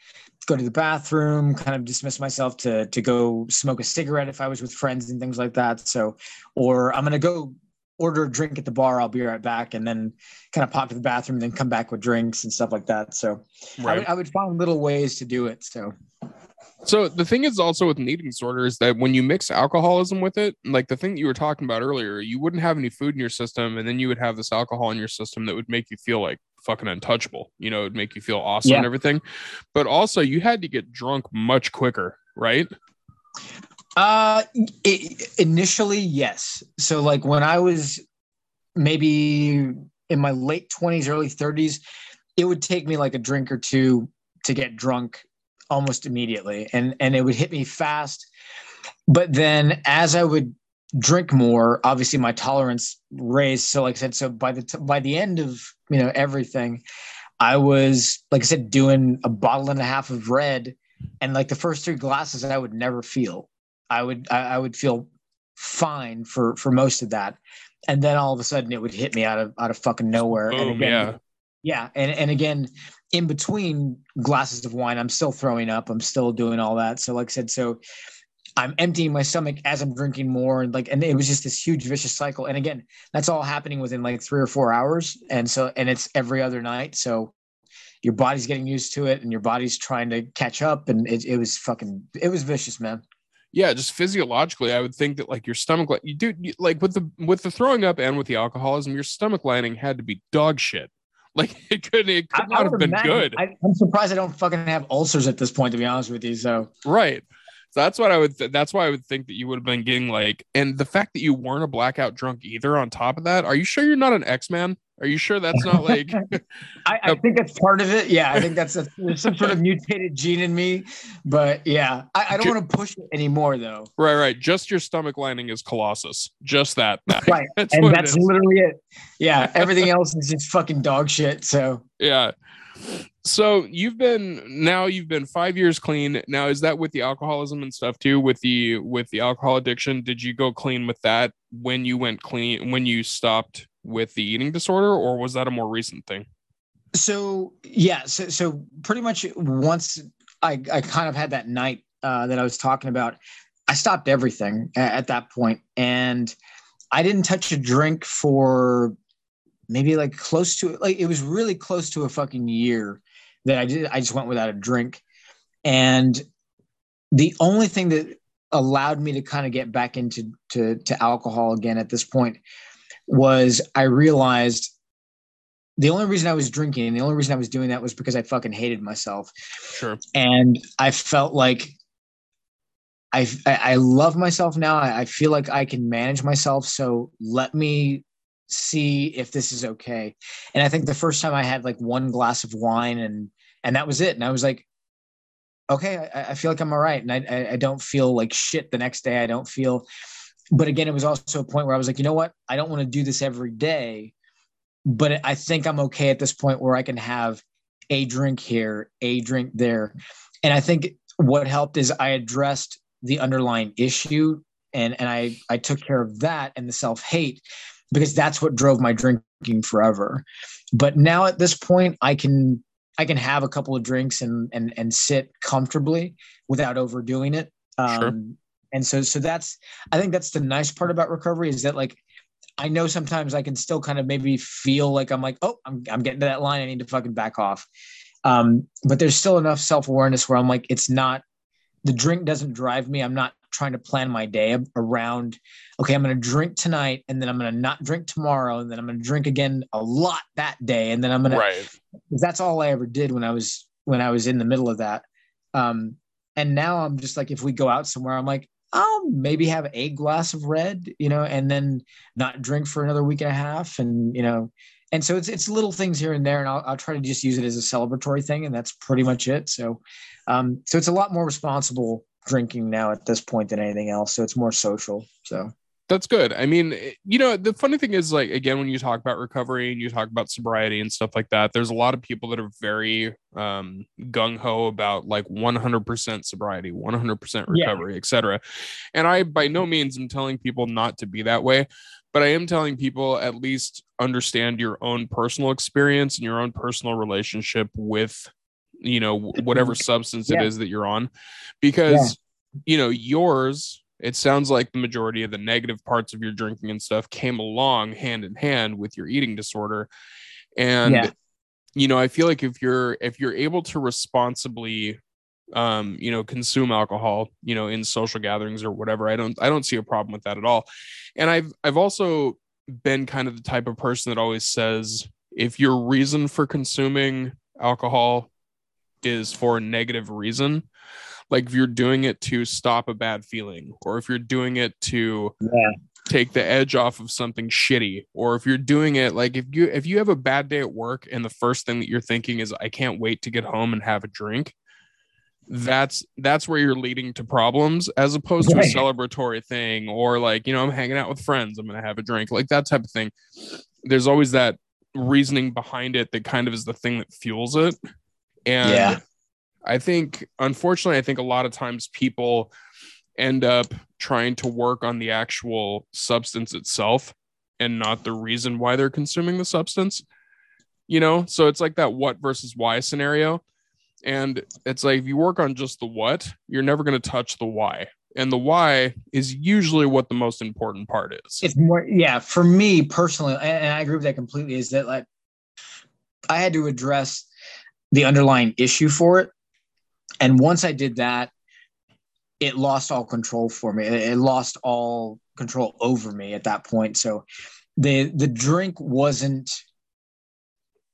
go to the bathroom, kind of dismiss myself to to go smoke a cigarette if I was with friends and things like that. So, or I'm gonna go order a drink at the bar. I'll be right back, and then kind of pop to the bathroom, and then come back with drinks and stuff like that. So I, would, I would find little ways to do it. So So the thing is also with an eating disorder is that when you mix alcoholism with it, like the thing that you were talking about earlier, you wouldn't have any food in your system, and then you would have this alcohol in your system that would make you feel like fucking untouchable. You know, it'd make you feel awesome Yeah. and everything. But also, you had to get drunk much quicker, right? Uh, i initially, yes. So, like when I was maybe in my late twenties, early thirties, it would take me like a drink or two to get drunk almost immediately, and and it would hit me fast. But then, as I would drink more, obviously my tolerance raised. So, like I said, so by the t- by the end of you know everything, I was like I said, doing a bottle and a half of red, and like the first three glasses, I would never feel. I would I, I would feel fine for for most of that, and then all of a sudden it would hit me out of out of fucking nowhere. Boom, and oh, again, yeah. yeah, and and again, in between glasses of wine, I'm still throwing up. I'm still doing all that. So like I said, so I'm emptying my stomach as I'm drinking more, and like, and it was just this huge vicious cycle. And again, that's all happening within like three or four hours, and so and it's every other night. So your body's getting used to it, and your body's trying to catch up, and it, it was fucking, it was vicious, man. yeah just physiologically i would think that like your stomach you do like with the with the throwing up and with the alcoholism your stomach lining had to be dog shit like it could it could not have been imagine- good. I, I'm surprised I don't fucking have ulcers at this point, to be honest with you. So. Right. So that's what i would th- that's why i would think that you would have been getting like and the fact that you weren't a blackout drunk either on top of that are you sure you're not an x-man are you sure that's not like I, I think that's part of it. Yeah, I think that's a, there's some sort of mutated gene in me. But yeah, I, I don't want to push it anymore, though. right right just your stomach lining is colossus just that Right, that's and what it that's literally it. Yeah, everything else is just fucking dog shit. So yeah so you've been now you've been five years clean now is that with the alcoholism and stuff too with the with the alcohol addiction did you go clean with that when you went clean when you stopped with the eating disorder or was that a more recent thing so yeah, so so pretty much once I I kind of had that night uh, that I was talking about, I stopped everything a- at that point, and I didn't touch a drink for maybe like close to like it was really close to a fucking year that I did. I just went without a drink, and the only thing that allowed me to kind of get back into to, to alcohol again at this point was I realized the only reason I was drinking and the only reason I was doing that was because I fucking hated myself. sure And I felt like I, I, love myself now. I, feel like I can manage myself. So let me see if this is okay. And I think the first time I had like one glass of wine and, and that was it. And I was like, okay, I, I feel like I'm all right. And I, I don't feel like shit the next day. I don't feel, but again, it was also a point where I was like, you know what? I don't want to do this every day, but I think I'm okay at this point where I can have a drink here, a drink there. And I think what helped is I addressed the underlying issue and, and I, I took care of that and the self hate because that's what drove my drinking forever. But now at this point, I can I can have a couple of drinks and and and sit comfortably without overdoing it. Um, Sure. And so so that's I think that's the nice part about recovery is that like I know sometimes I can still kind of maybe feel like I'm like oh I'm I'm getting to that line I need to fucking back off. Um, but there's still enough self awareness where I'm like it's not the drink doesn't drive me. I'm not trying to plan my day around okay i'm going to drink tonight and then i'm going to not drink tomorrow and then i'm going to drink again a lot that day and then i'm going to right that's all I ever did when I was when I was in the middle of that. Um, and now I'm just like, if we go out somewhere, I'm like, I'll maybe have a glass of red, you know, and then not drink for another week and a half, and you know, and so it's it's little things here and there, and I'll, I'll try to just use it as a celebratory thing, and that's pretty much it. So, um, so it's a lot more responsible drinking now at this point than anything else. So it's more social. So that's good. I mean, you know, the funny thing is, like, again, when you talk about recovery and you talk about sobriety and stuff like that, there's a lot of people that are very um, gung ho about like 100% sobriety, 100% Yeah. recovery, et cetera. And I, by no means, am telling people not to be that way, but I am telling people at least understand your own personal experience and your own personal relationship with, you know, whatever substance Yeah. it is that you're on, because, you know, yours it sounds like the majority of the negative parts of your drinking and stuff came along hand in hand with your eating disorder and Yeah. you know i feel like if you're if you're able to responsibly um you know consume alcohol you know in social gatherings or whatever i don't i don't see a problem with that at all and i've i've also been kind of the type of person that always says if your reason for consuming alcohol is for a negative reason like if you're doing it to stop a bad feeling or if you're doing it to yeah, take the edge off of something shitty or if you're doing it like if you if you have a bad day at work and the first thing that you're thinking is i can't wait to get home and have a drink that's that's where you're leading to problems as opposed to a celebratory thing or like you know i'm hanging out with friends i'm gonna have a drink like that type of thing. There's always that reasoning behind it that kind of is the thing that fuels it. And Yeah. I think unfortunately i think a lot of times people end up trying to work on the actual substance itself and not the reason why they're consuming the substance. You know, so it's like that what versus why scenario. And it's like if you work on just the what, you're never going to touch the why. And the why is usually what the most important part is. It's more, yeah, for me personally, and I agree with that completely, is that like I had to address the underlying issue for it. And once I did that, it lost all control for me. It lost all control over me at that point. So the the drink wasn't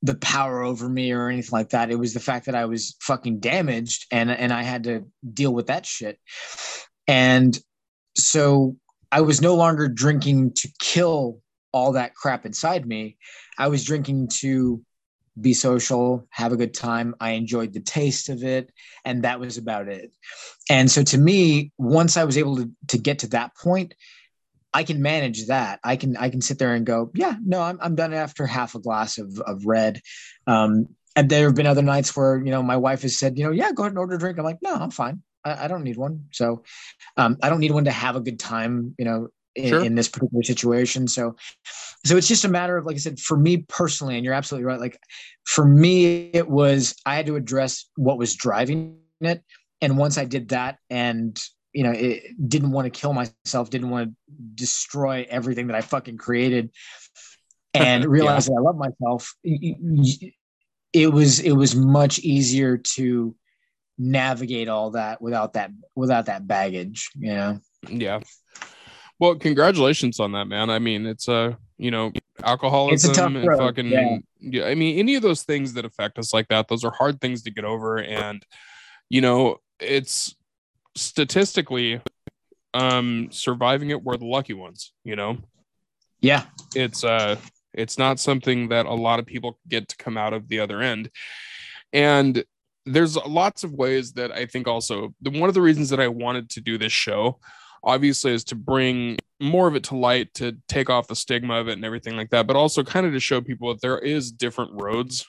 the power over me or anything like that. It was the fact that I was fucking damaged and and I had to deal with that shit. And so I was no longer drinking to kill all that crap inside me. I was drinking to be social, have a good time. I enjoyed the taste of it, and that was about it. And so to me, once I was able to, to get to that point, I can manage that. I can I can sit there and go, yeah, no, I'm I'm done after half a glass of of red. Um, and there have been other nights where you know my wife has said, you know, yeah, go ahead and order a drink. I'm like, no, I'm fine. I, I don't need one. So um, I don't need one to have a good time. You know, in, sure. in, this particular situation. So, so it's just a matter of, like I said, for me personally, and you're absolutely right. Like for me, it was, I had to address what was driving it. And once I did that and, you know, it didn't want to kill myself, didn't want to destroy everything that I fucking created and realize yeah. that I love myself. It was, it was much easier to navigate all that without that, without that baggage, you know? Yeah. Well, congratulations on that, man. I mean, it's a you know alcoholism and fucking. Yeah. yeah. I mean, any of those things that affect us like that, those are hard things to get over, and you know, it's statistically, um, surviving it. We're the lucky ones. You know. Yeah. It's uh, it's not something that a lot of people get to come out of the other end, and there's lots of ways that I think also the one of the reasons that I wanted to do this show obviously is to bring more of it to light to take off the stigma of it and everything like that but also kind of to show people that there is different roads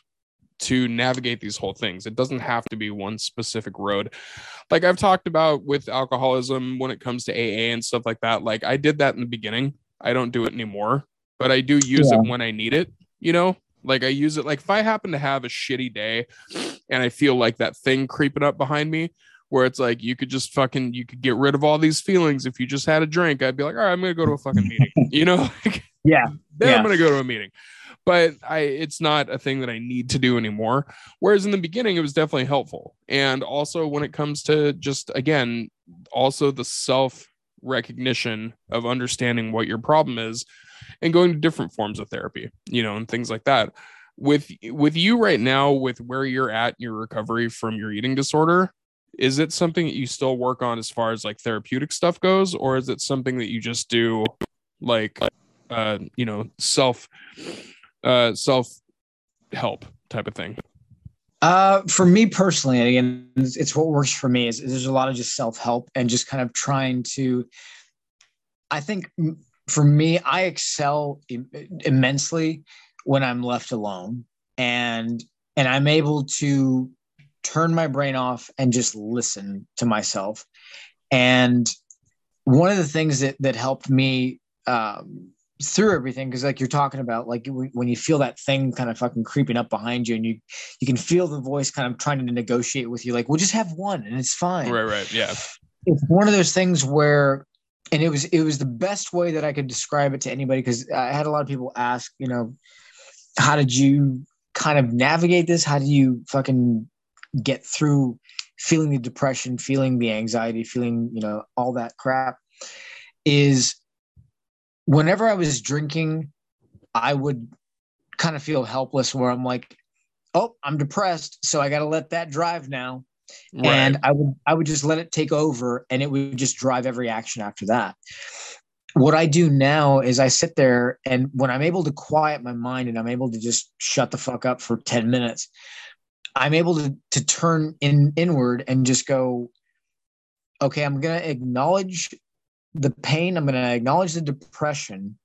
to navigate these whole things. It doesn't have to be one specific road. Like i've talked about with alcoholism when it comes to aa and stuff like that like i did that in the beginning. I don't do it anymore but i do use yeah. it when i need it you know? Like i use it like if i happen to have a shitty day and i feel like that thing creeping up behind me where it's like you could just fucking you could get rid of all these feelings if you just had a drink. I'd be like, all right, I'm gonna go to a fucking meeting. You know? yeah. then yeah. I'm gonna go to a meeting. But I it's not a thing that I need to do anymore. Whereas in the beginning it was definitely helpful. And also when it comes to just again, also the self recognition of understanding what your problem is and going to different forms of therapy, you know, and things like that. With with you right now, with where you're at in your recovery from your eating disorder, is it something that you still work on as far as like therapeutic stuff goes or is it something that you just do like uh you know self uh self help type of thing? Uh for me personally again it's, what works for me is, is there's a lot of just self help and just kind of trying to i think for me i excel Im- immensely when i'm left alone and and i'm able to turn my brain off and just listen to myself. And one of the things that that helped me um, through everything, because like you're talking about, like when you feel that thing kind of fucking creeping up behind you, and you you can feel the voice kind of trying to negotiate with you, like we'll just have one and it's fine. Right, right, yeah. It's one of those things where and it was it was the best way that I could describe it to anybody because I had a lot of people ask, you know, how did you kind of navigate this? How do you fucking get through feeling the depression, feeling the anxiety, feeling, you know, all that crap is whenever I was drinking, I would kind of feel helpless where I'm like, oh, I'm depressed. So I got to let that drive now. Right. And I would I would just let it take over and it would just drive every action after that. What I do now is I sit there and when I'm able to quiet my mind and I'm able to just shut the fuck up for 10 minutes, I'm able to to turn in inward and just go, okay, I'm gonna acknowledge the pain. I'm gonna acknowledge the depression.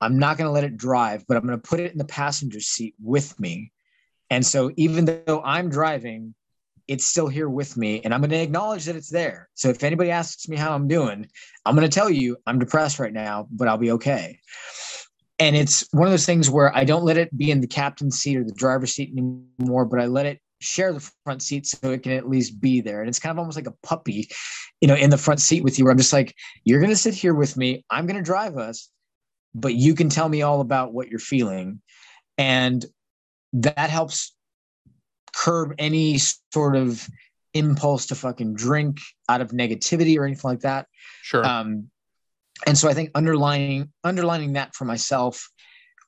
I'm not gonna let it drive, but I'm gonna put it in the passenger seat with me. And so even though I'm driving, it's still here with me and I'm going to acknowledge that it's there. So if anybody asks me how I'm doing, I'm going to tell you I'm depressed right now, but I'll be okay. And it's one of those things where I don't let it be in the captain's seat or the driver's seat anymore, but I let it share the front seat so it can at least be there. And it's kind of almost like a puppy, you know, in the front seat with you, where I'm just like, you're going to sit here with me. I'm going to drive us, but you can tell me all about what you're feeling. And that helps curb any sort of impulse to fucking drink out of negativity or anything like that. Sure. Um, and so I think underlining underlining that for myself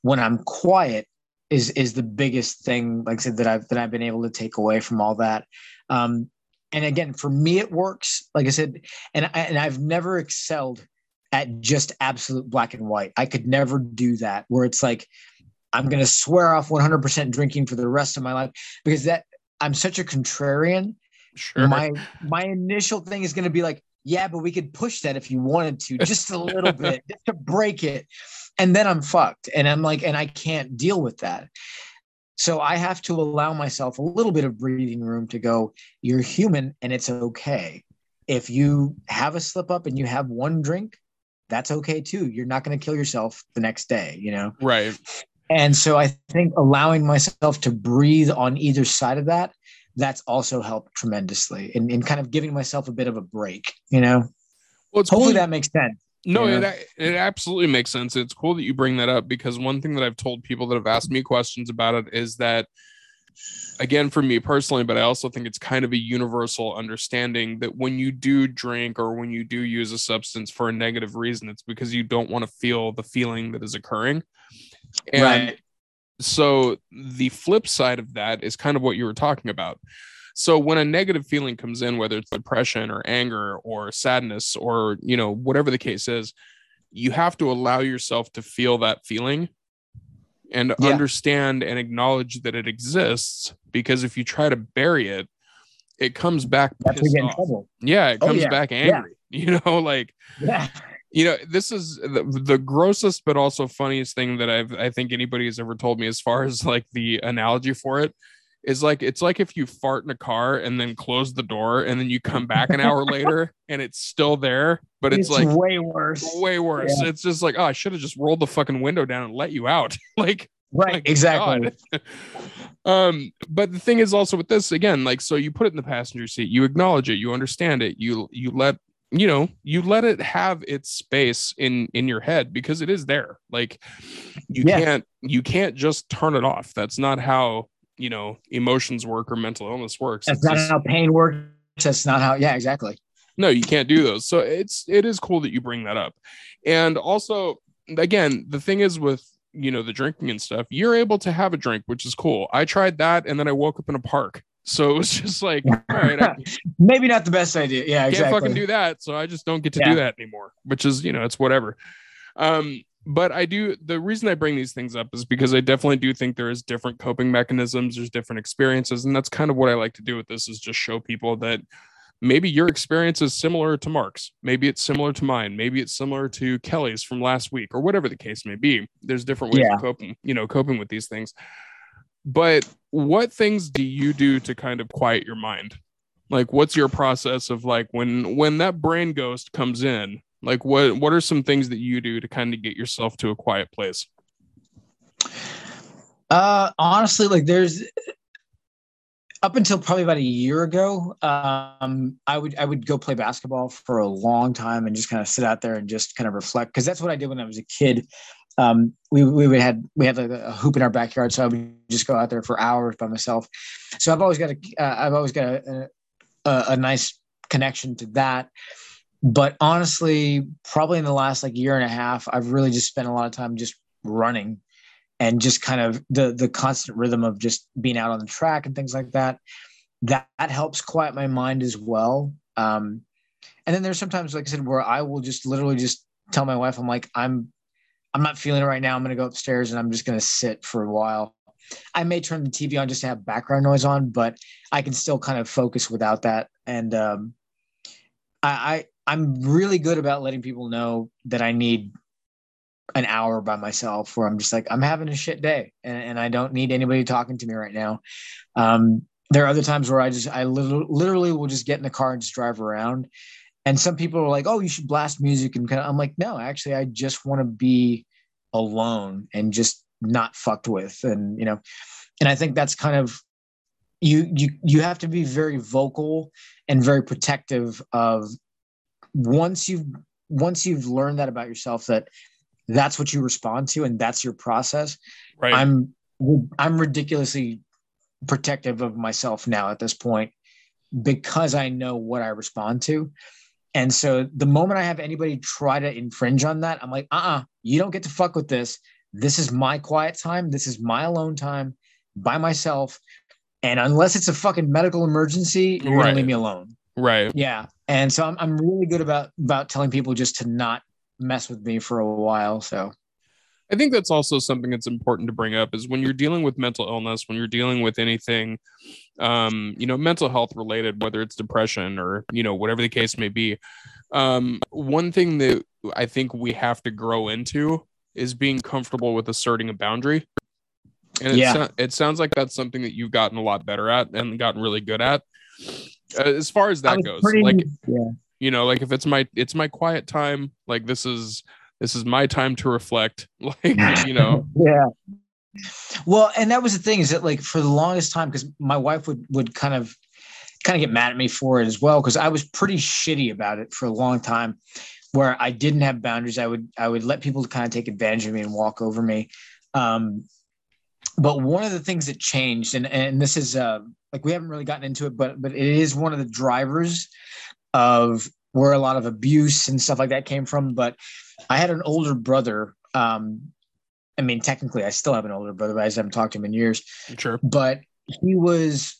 when I'm quiet is is the biggest thing, like I said, that I've that I've been able to take away from all that. Um, and again, for me, it works. Like I said, and I, and I've never excelled at just absolute black and white. I could never do that where it's like I'm going to swear off 100% drinking for the rest of my life because that I'm such a contrarian. Sure. My my initial thing is going to be like, yeah, but we could push that if you wanted to, just a little bit, just to break it. And then I'm fucked. And I'm like, and I can't deal with that. So I have to allow myself a little bit of breathing room to go, you're human and it's okay. If you have a slip up and you have one drink, that's okay too. You're not going to kill yourself the next day, you know? Right. And so I think allowing myself to breathe on either side of that, that's also helped tremendously in, in kind of giving myself a bit of a break, you know? Well, it's Hopefully cool- that makes sense. No, Yeah. it it absolutely makes sense. It's cool that you bring that up because one thing that I've told people that have asked me questions about it is that again for me personally, but I also think it's kind of a universal understanding that when you do drink or when you do use a substance for a negative reason, it's because you don't want to feel the feeling that is occurring. And Right. So the flip side of that is kind of what you were talking about. So when a negative feeling comes in, whether it's depression or anger or sadness or you know whatever the case is, you have to allow yourself to feel that feeling and Yeah. understand and acknowledge that it exists. Because if you try to bury it, it comes back That's pissed off. Yeah, it Oh, comes yeah. back Yeah. angry. You know, like Yeah. You know this is the, the grossest but also funniest thing that i've i think anybody has ever told me as far as like the analogy for it is like it's like if you fart in a car and then close the door and then you come back an hour later and it's still there but it's, like way worse. way worse it's just like oh i should have just rolled the fucking window down and let you out like Right. my exactly. Um but the thing is also with this again like so you put it in the passenger seat you acknowledge it you understand it you you let you know you let it have its space in in your head because it is there. Like you Yeah. can't you can't just turn it off. That's not how you know emotions work or mental illness works. That's It's not just- how pain works. That's not how, yeah, exactly. no you can't do those. So it's it is cool that you bring that up. And also again the thing is with you know the drinking and stuff you're able to have a drink which is cool. I tried that and then i woke up in a park so it was just like all right i Maybe not the best idea. Yeah, can't exactly. fucking do that so i just don't get to Yeah. do that anymore which is you know it's whatever um but i do the reason i bring these things up is because i definitely do think there is different coping mechanisms there's different experiences and that's kind of what i like to do with this is just show people that maybe your experience is similar to mark's maybe it's similar to mine maybe it's similar to kelly's from last week or whatever the case may be there's different ways Yeah. of coping you know coping with these things but what things do you do to kind of quiet your mind like what's your process of like when when that brain ghost comes in like what what are some things that you do to kind of get yourself to a quiet place Uh, honestly, like there's up until probably about a year ago, um, I would I would go play basketball for a long time and just kind of sit out there and just kind of reflect because that's what I did when I was a kid. Um, we we would had we had a, a hoop in our backyard, so I would just go out there for hours by myself. So I've always got a uh, I've always got a, a a nice connection to that. But honestly, probably in the last like year and a half, I've really just spent a lot of time just running and just kind of the the constant rhythm of just being out on the track and things like that that, that helps quiet my mind as well um and then there's sometimes like i said where i will just literally just tell my wife i'm like i'm i'm not feeling it right now i'm going to go upstairs and i'm just going to sit for a while i may turn the tv on just to have background noise on but i can still kind of focus without that and um i i i'm really good about letting people know that i need an hour by myself where I'm just like, I'm having a shit day and, and I don't need anybody talking to me right now. Um, there are other times where I just I literally, literally will just get in the car and just drive around. And some people are like, "Oh, you should blast music," and kind of, I'm like, "No, actually, I just want to be alone and just not fucked with." And you know, and I think that's kind of you you you have to be very vocal and very protective of once you've once you've learned that about yourself that that's what you respond to and that's your process right i'm i'm ridiculously protective of myself now at this point because I know what I respond to. And so the moment I have anybody try to infringe on that, I'm like, uh uh-uh, uh you don't get to fuck with this. This is my quiet time. This is my alone time by myself. And unless it's a fucking medical emergency, you're right. gonna leave me alone. Right. Yeah. And so I'm, I'm really good about about telling people just to not mess with me for a while. So I think that's also something that's important to bring up is when you're dealing with mental illness, when you're dealing with anything, um, you know, mental health related, whether it's depression or, you know, whatever the case may be. Um, one thing that I think we have to grow into is being comfortable with asserting a boundary. And it, yeah. so, it sounds like that's something that you've gotten a lot better at and gotten really good at. Uh, as far as that goes, pretty, like, yeah. you know, like if it's my, it's my quiet time, like this is, this is my time to reflect like you know yeah well and that was the thing is that like for the longest time because my wife would would kind of kind of get mad at me for it as well because i was pretty shitty about it for a long time where i didn't have boundaries i would i would let people kind of take advantage of me and walk over me um but one of the things that changed and and this is uh like we haven't really gotten into it but but it is one of the drivers of where a lot of abuse and stuff like that came from but I had an older brother. Um, I mean, technically, I still have an older brother, but I just haven't talked to him in years. Sure. But he was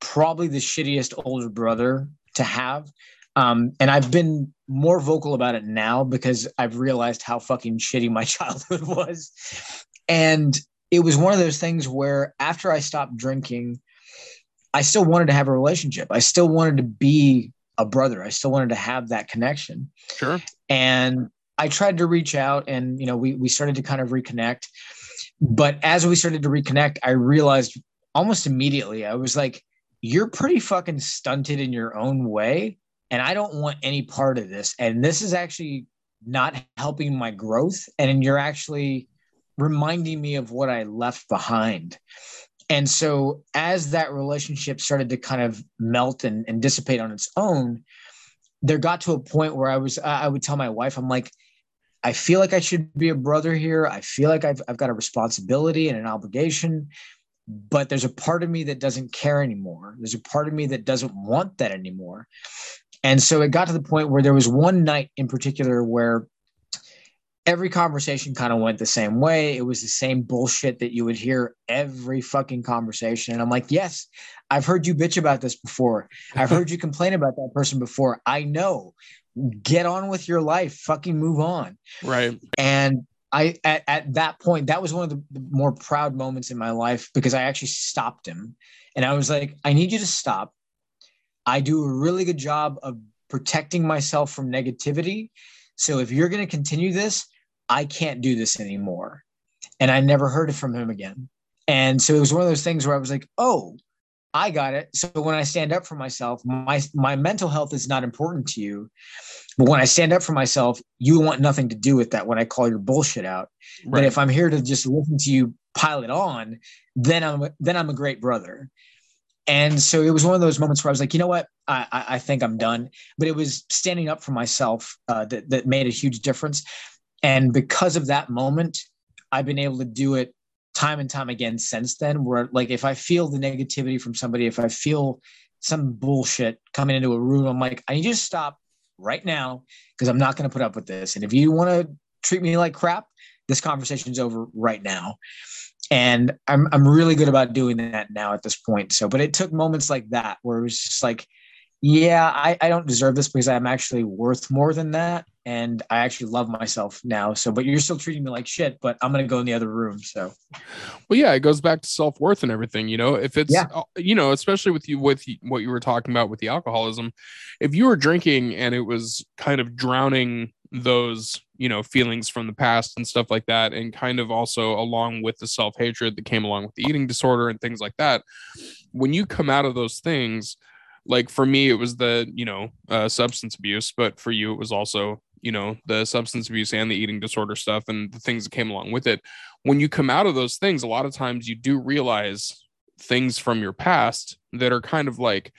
probably the shittiest older brother to have. Um, and I've been more vocal about it now because I've realized how fucking shitty my childhood was. And it was one of those things where after I stopped drinking, I still wanted to have a relationship. I still wanted to be a brother. I still wanted to have that connection. Sure. And I tried to reach out and, you know, we, we started to kind of reconnect. But as we started to reconnect, I realized almost immediately, I was like, you're pretty fucking stunted in your own way. And I don't want any part of this. And this is actually not helping my growth. And you're actually reminding me of what I left behind. And so as that relationship started to kind of melt and, and dissipate on its own, there got to a point where I was, I would tell my wife, I'm like, I feel like I should be a brother here. I feel like I've, I've got a responsibility and an obligation, but there's a part of me that doesn't care anymore. There's a part of me that doesn't want that anymore. And so it got to the point where there was one night in particular where every conversation kind of went the same way. It was the same bullshit that you would hear every fucking conversation. And I'm like, yes, I've heard you bitch about this before. I've heard you complain about that person before. I know. Get on with your life. Fucking move on. Right. And I at, at that point, that was one of the, the more proud moments in my life because I actually stopped him. And I was like, I need you to stop. I do a really good job of protecting myself from negativity. So if you're going to continue this, I can't do this anymore. And I never heard it from him again. And so it was one of those things where I was like, oh, I got it. So when I stand up for myself, my my mental health is not important to you. But when I stand up for myself, you want nothing to do with that when I call your bullshit out. Right. But if I'm here to just listen to you pile it on, then I'm then I'm a great brother. And so it was one of those moments where I was like, you know what, I, I think I'm done. But it was standing up for myself uh, that that made a huge difference. And because of that moment, I've been able to do it time and time again since then. Where like if I feel the negativity from somebody, if I feel some bullshit coming into a room, I'm like, I need you to stop right now because I'm not going to put up with this. And if you want to treat me like crap, this conversation's over right now. And I'm I'm really good about doing that now at this point. So, but it took moments like that where it was just like, yeah, I, I don't deserve this because I'm actually worth more than that. And I actually love myself now. So, but you're still treating me like shit, but I'm going to go in the other room. So, well, yeah, it goes back to self worth and everything. You know, if it's, yeah. Uh, you know, especially with you, with what you were talking about with the alcoholism, if you were drinking and it was kind of drowning those you know feelings from the past and stuff like that and kind of also along with the self-hatred that came along with the eating disorder and things like that when you come out of those things like for me it was the you know uh, substance abuse but for you it was also you know the substance abuse and the eating disorder stuff and the things that came along with it when you come out of those things a lot of times you do realize things from your past that are kind of like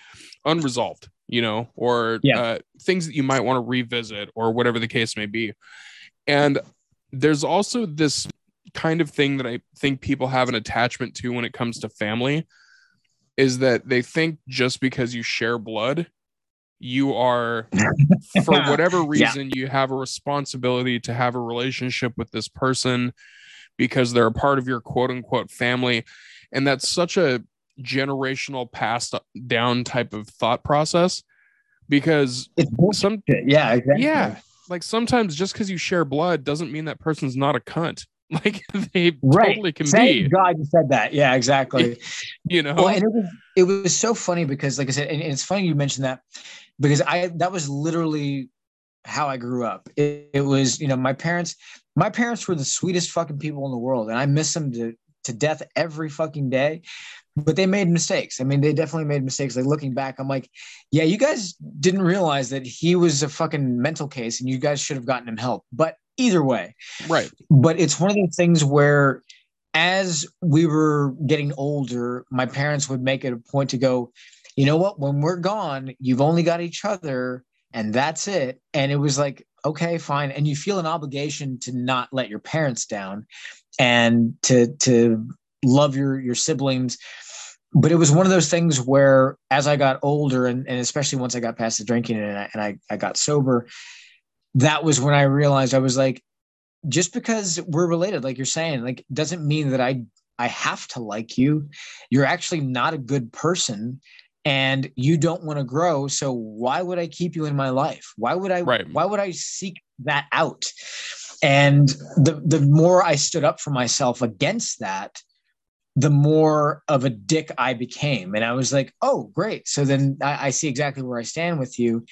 unresolved you know, or yeah. uh, things that you might want to revisit or whatever the case may be. And there's also this kind of thing that I think people have an attachment to when it comes to family is that they think just because you share blood, you are, for whatever reason, yeah. you have a responsibility to have a relationship with this person because they're a part of your quote unquote family. And that's such a generational passed down type of thought process because some yeah exactly. yeah like sometimes just because you share blood doesn't mean that person's not a cunt like they right. totally can Thank be god you said that yeah exactly you know well, and it was, it was so funny because like i said and it's funny you mentioned that because i that was literally how i grew up it, it was you know my parents my parents were the sweetest fucking people in the world and i miss them to to death every fucking day but they made mistakes. I mean, they definitely made mistakes. Like looking back, I'm like, yeah, you guys didn't realize that he was a fucking mental case and you guys should have gotten him help. But either way, right. But it's one of those things where as we were getting older, my parents would make it a point to go, you know what, when we're gone, you've only got each other and that's it. And it was like, okay, fine. And you feel an obligation to not let your parents down and to to love your your siblings but it was one of those things where as i got older and, and especially once i got past the drinking and, I, and I, I got sober that was when i realized i was like just because we're related like you're saying like doesn't mean that i i have to like you you're actually not a good person and you don't want to grow so why would i keep you in my life why would i right. why would i seek that out and the the more i stood up for myself against that the more of a dick I became. And I was like, oh, great. So then I, I, see exactly where I stand with you.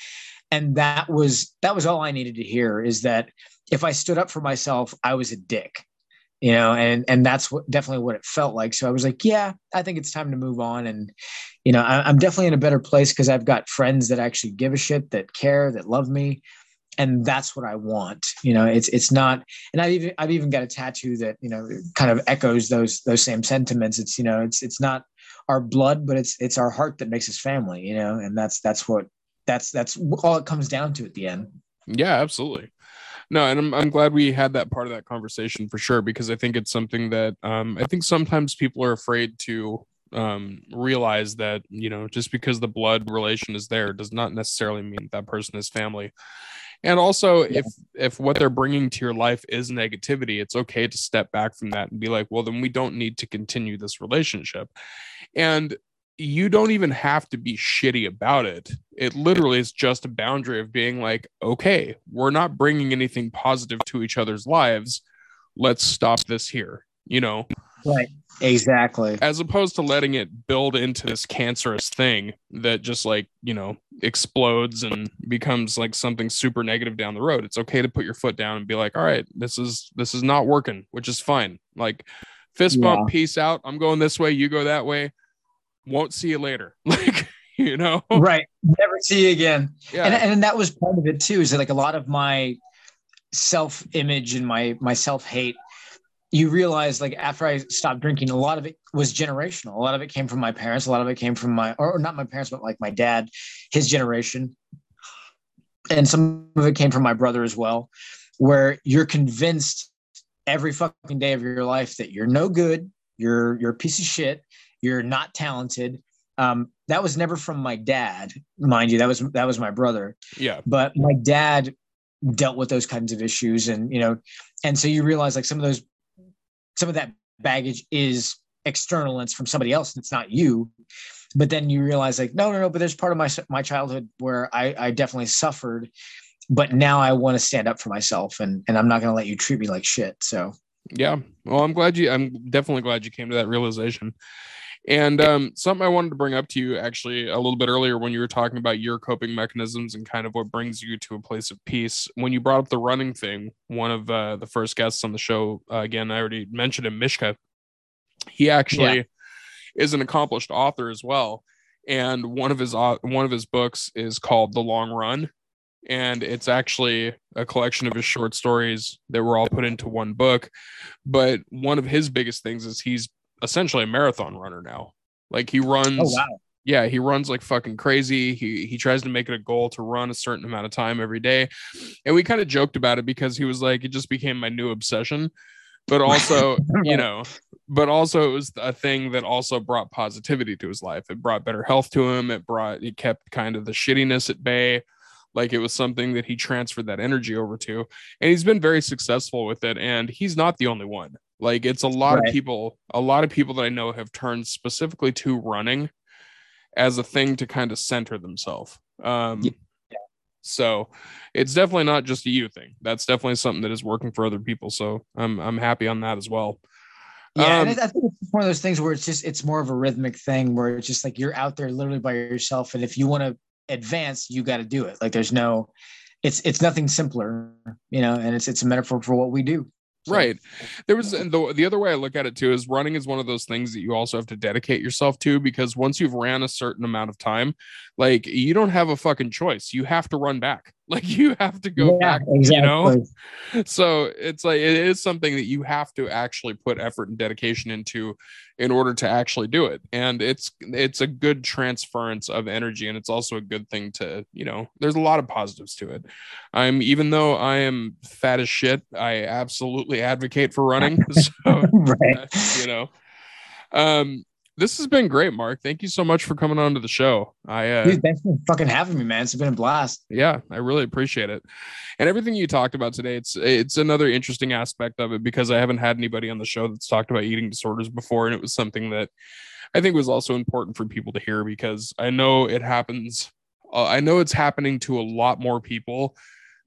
And that was that was all I needed to hear is that if I stood up for myself, I was a dick. You know, and and that's what definitely what it felt like. So I was like, yeah, I think it's time to move on. And you know, I, I'm definitely in a better place because I've got friends that actually give a shit, that care, that love me and that's what I want. You know, it's it's not, and I've even I've even got a tattoo that you know kind of echoes those those same sentiments. It's you know, it's it's not our blood, but it's it's our heart that makes us family. You know, and that's that's what that's that's all it comes down to at the end. Yeah, absolutely. No, and I'm I'm glad we had that part of that conversation for sure because I think it's something that um I think sometimes people are afraid to um realize that you know just because the blood relation is there does not necessarily mean that person is family and also yeah. if if what they're bringing to your life is negativity it's okay to step back from that and be like well then we don't need to continue this relationship and you don't even have to be shitty about it it literally is just a boundary of being like okay we're not bringing anything positive to each other's lives let's stop this here you know right Exactly. As opposed to letting it build into this cancerous thing that just like, you know, explodes and becomes like something super negative down the road. It's okay to put your foot down and be like, all right, this is this is not working, which is fine. Like fist bump, yeah. peace out. I'm going this way, you go that way. Won't see you later. Like, you know. Right. Never see you again. Yeah. And and that was part of it too, is that like a lot of my self-image and my my self-hate you realize like after I stopped drinking, a lot of it was generational. A lot of it came from my parents. A lot of it came from my, or not my parents, but like my dad, his generation. And some of it came from my brother as well, where you're convinced every fucking day of your life that you're no good, you're you're a piece of shit, you're not talented. Um, that was never from my dad, mind you. That was that was my brother. Yeah. But my dad dealt with those kinds of issues, and you know, and so you realize like some of those some of that baggage is external and it's from somebody else and it's not you but then you realize like no no no but there's part of my my childhood where i i definitely suffered but now i want to stand up for myself and and i'm not going to let you treat me like shit so yeah well i'm glad you i'm definitely glad you came to that realization And um, something I wanted to bring up to you actually a little bit earlier when you were talking about your coping mechanisms and kind of what brings you to a place of peace. When you brought up the running thing, one of uh, the first guests on the show, uh, again, I already mentioned him, Mishka. He actually yeah. is an accomplished author as well, and one of his uh, one of his books is called The Long Run, and it's actually a collection of his short stories that were all put into one book. But one of his biggest things is he's essentially a marathon runner now. Like he oh, runs. Oh, wow. Yeah, he runs like fucking crazy. He he tries to make it a goal to run a certain amount of time every day. And we kind of joked about it because he was like, it just became my new obsession. But also, you know, but also it was a thing that also brought positivity to his life. It brought better health to him. It brought it kept kind of the shittiness at bay like it was something that he transferred that energy over to and he's been very successful with it and he's not the only one like it's a lot right. of people a lot of people that i know have turned specifically to running as a thing to kind of center themselves um yeah. so it's definitely not just a you thing that's definitely something that is working for other people so i'm i'm happy on that as well yeah, um, and I think it's one of those things where it's just it's more of a rhythmic thing where it's just like you're out there literally by yourself, and if you want to advance, you got to do it. Like there's no, it's it's nothing simpler, you know, and it's it's a metaphor for what we do. So. Right. There was and the the other way I look at it too is running is one of those things that you also have to dedicate yourself to because once you've ran a certain amount of time, like you don't have a fucking choice. You have to run back. Like you have to go yeah, back, exactly. you know? So it's like it is something that you have to actually put effort and dedication into in order to actually do it. And it's it's a good transference of energy and it's also a good thing to, you know, there's a lot of positives to it. I'm even though I am fat as shit, I absolutely advocate for running. So right. you know. Um this has been great, Mark. Thank you so much for coming on to the show. I uh, Dude, thanks for fucking having me, man. It's been a blast. Yeah, I really appreciate it. And everything you talked about today, it's it's another interesting aspect of it because I haven't had anybody on the show that's talked about eating disorders before, and it was something that I think was also important for people to hear because I know it happens. Uh, I know it's happening to a lot more people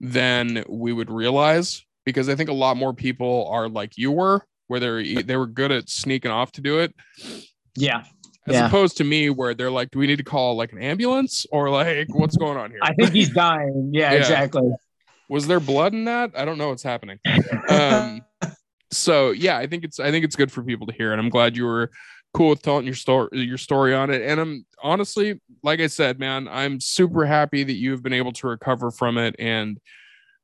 than we would realize because I think a lot more people are like you were, where they they were good at sneaking off to do it yeah. As yeah. opposed to me, where they're like, do we need to call like an ambulance or like what's going on here? I think he's dying. Yeah, yeah. exactly. Was there blood in that? I don't know what's happening. Um, so yeah, I think it's I think it's good for people to hear, and I'm glad you were cool with telling your story your story on it. And I'm honestly, like I said, man, I'm super happy that you've been able to recover from it and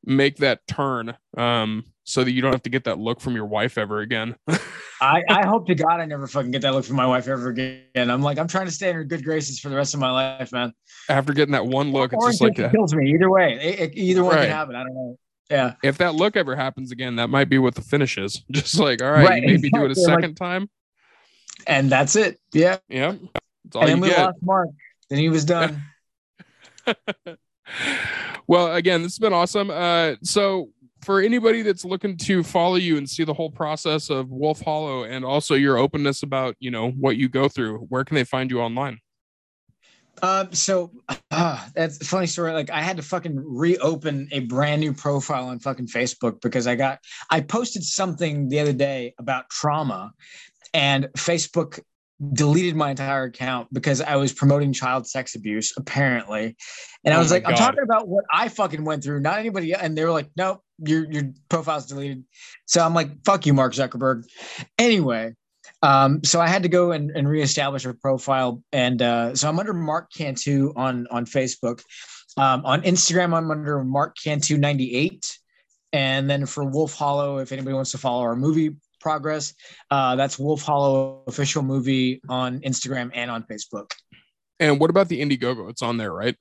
make that turn um, so that you don't have to get that look from your wife ever again. I, I hope to God I never fucking get that look from my wife ever again. I'm like, I'm trying to stay in her good graces for the rest of my life, man. After getting that one look, it's just like it kills me. Either way, it, it, either one right. can happen. I don't know. Yeah. If that look ever happens again, that might be what the finish is. Just like, all right, right. maybe exactly. do it a second like, time. And that's it. Yeah. Yeah. That's all and then we get. lost Mark. Then he was done. well, again, this has been awesome. Uh, so for anybody that's looking to follow you and see the whole process of Wolf Hollow and also your openness about, you know, what you go through, where can they find you online? Um, so uh, that's a funny story. Like I had to fucking reopen a brand new profile on fucking Facebook because I got I posted something the other day about trauma and Facebook deleted my entire account because I was promoting child sex abuse, apparently. And I oh was like, God. I'm talking about what I fucking went through, not anybody. And they were like, nope, your your profile's deleted. So I'm like, fuck you, Mark Zuckerberg. Anyway, um, so I had to go and, and reestablish a profile. And uh, so I'm under Mark Cantu on on Facebook. Um, on Instagram, I'm under Mark Cantu 98. And then for Wolf Hollow, if anybody wants to follow our movie progress. Uh, that's Wolf Hollow official movie on Instagram and on Facebook. And what about the Indiegogo? It's on there, right?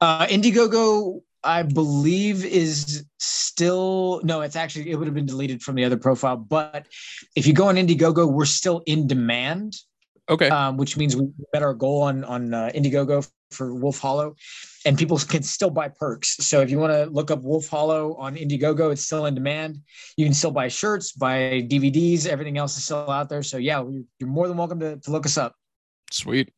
Uh, Indiegogo, I believe, is still no. It's actually it would have been deleted from the other profile. But if you go on Indiegogo, we're still in demand. Okay. Um, which means we met our goal on on uh, Indiegogo for Wolf Hollow, and people can still buy perks. So if you want to look up Wolf Hollow on Indiegogo, it's still in demand. You can still buy shirts, buy DVDs, everything else is still out there. So yeah, you're more than welcome to, to look us up. Sweet.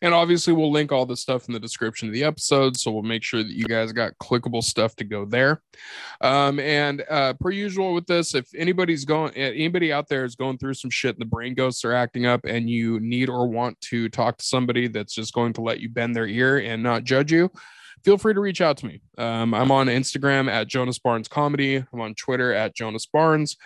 And obviously, we'll link all the stuff in the description of the episode. So we'll make sure that you guys got clickable stuff to go there. Um, and uh, per usual with this, if anybody's going, anybody out there is going through some shit and the brain ghosts are acting up and you need or want to talk to somebody that's just going to let you bend their ear and not judge you, feel free to reach out to me. Um, I'm on Instagram at Jonas Barnes Comedy. I'm on Twitter at Jonas Barnes.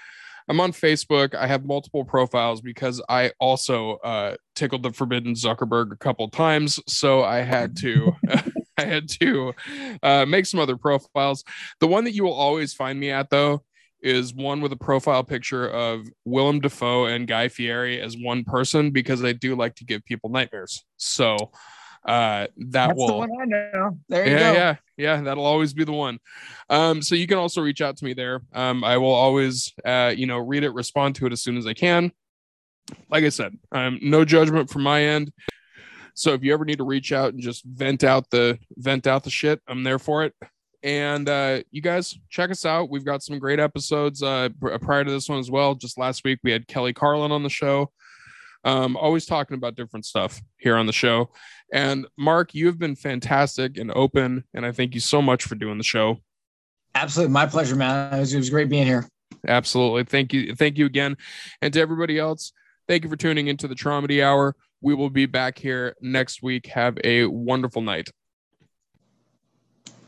I'm on Facebook. I have multiple profiles because I also uh, tickled the forbidden Zuckerberg a couple times, so I had to. I had to uh, make some other profiles. The one that you will always find me at, though, is one with a profile picture of Willem Dafoe and Guy Fieri as one person because I do like to give people nightmares. So uh, that That's will. The one I know. There you yeah, go. Yeah, yeah, that'll always be the one. Um, so you can also reach out to me there. Um, I will always, uh, you know, read it, respond to it as soon as I can. Like I said, um, no judgment from my end. So if you ever need to reach out and just vent out the vent out the shit, I'm there for it. And uh, you guys check us out. We've got some great episodes uh, prior to this one as well. Just last week we had Kelly Carlin on the show. Um, always talking about different stuff here on the show. And Mark, you have been fantastic and open, and I thank you so much for doing the show. Absolutely, my pleasure, man. It was, it was great being here. Absolutely, thank you, thank you again, and to everybody else, thank you for tuning into the Traumedy Hour. We will be back here next week. Have a wonderful night.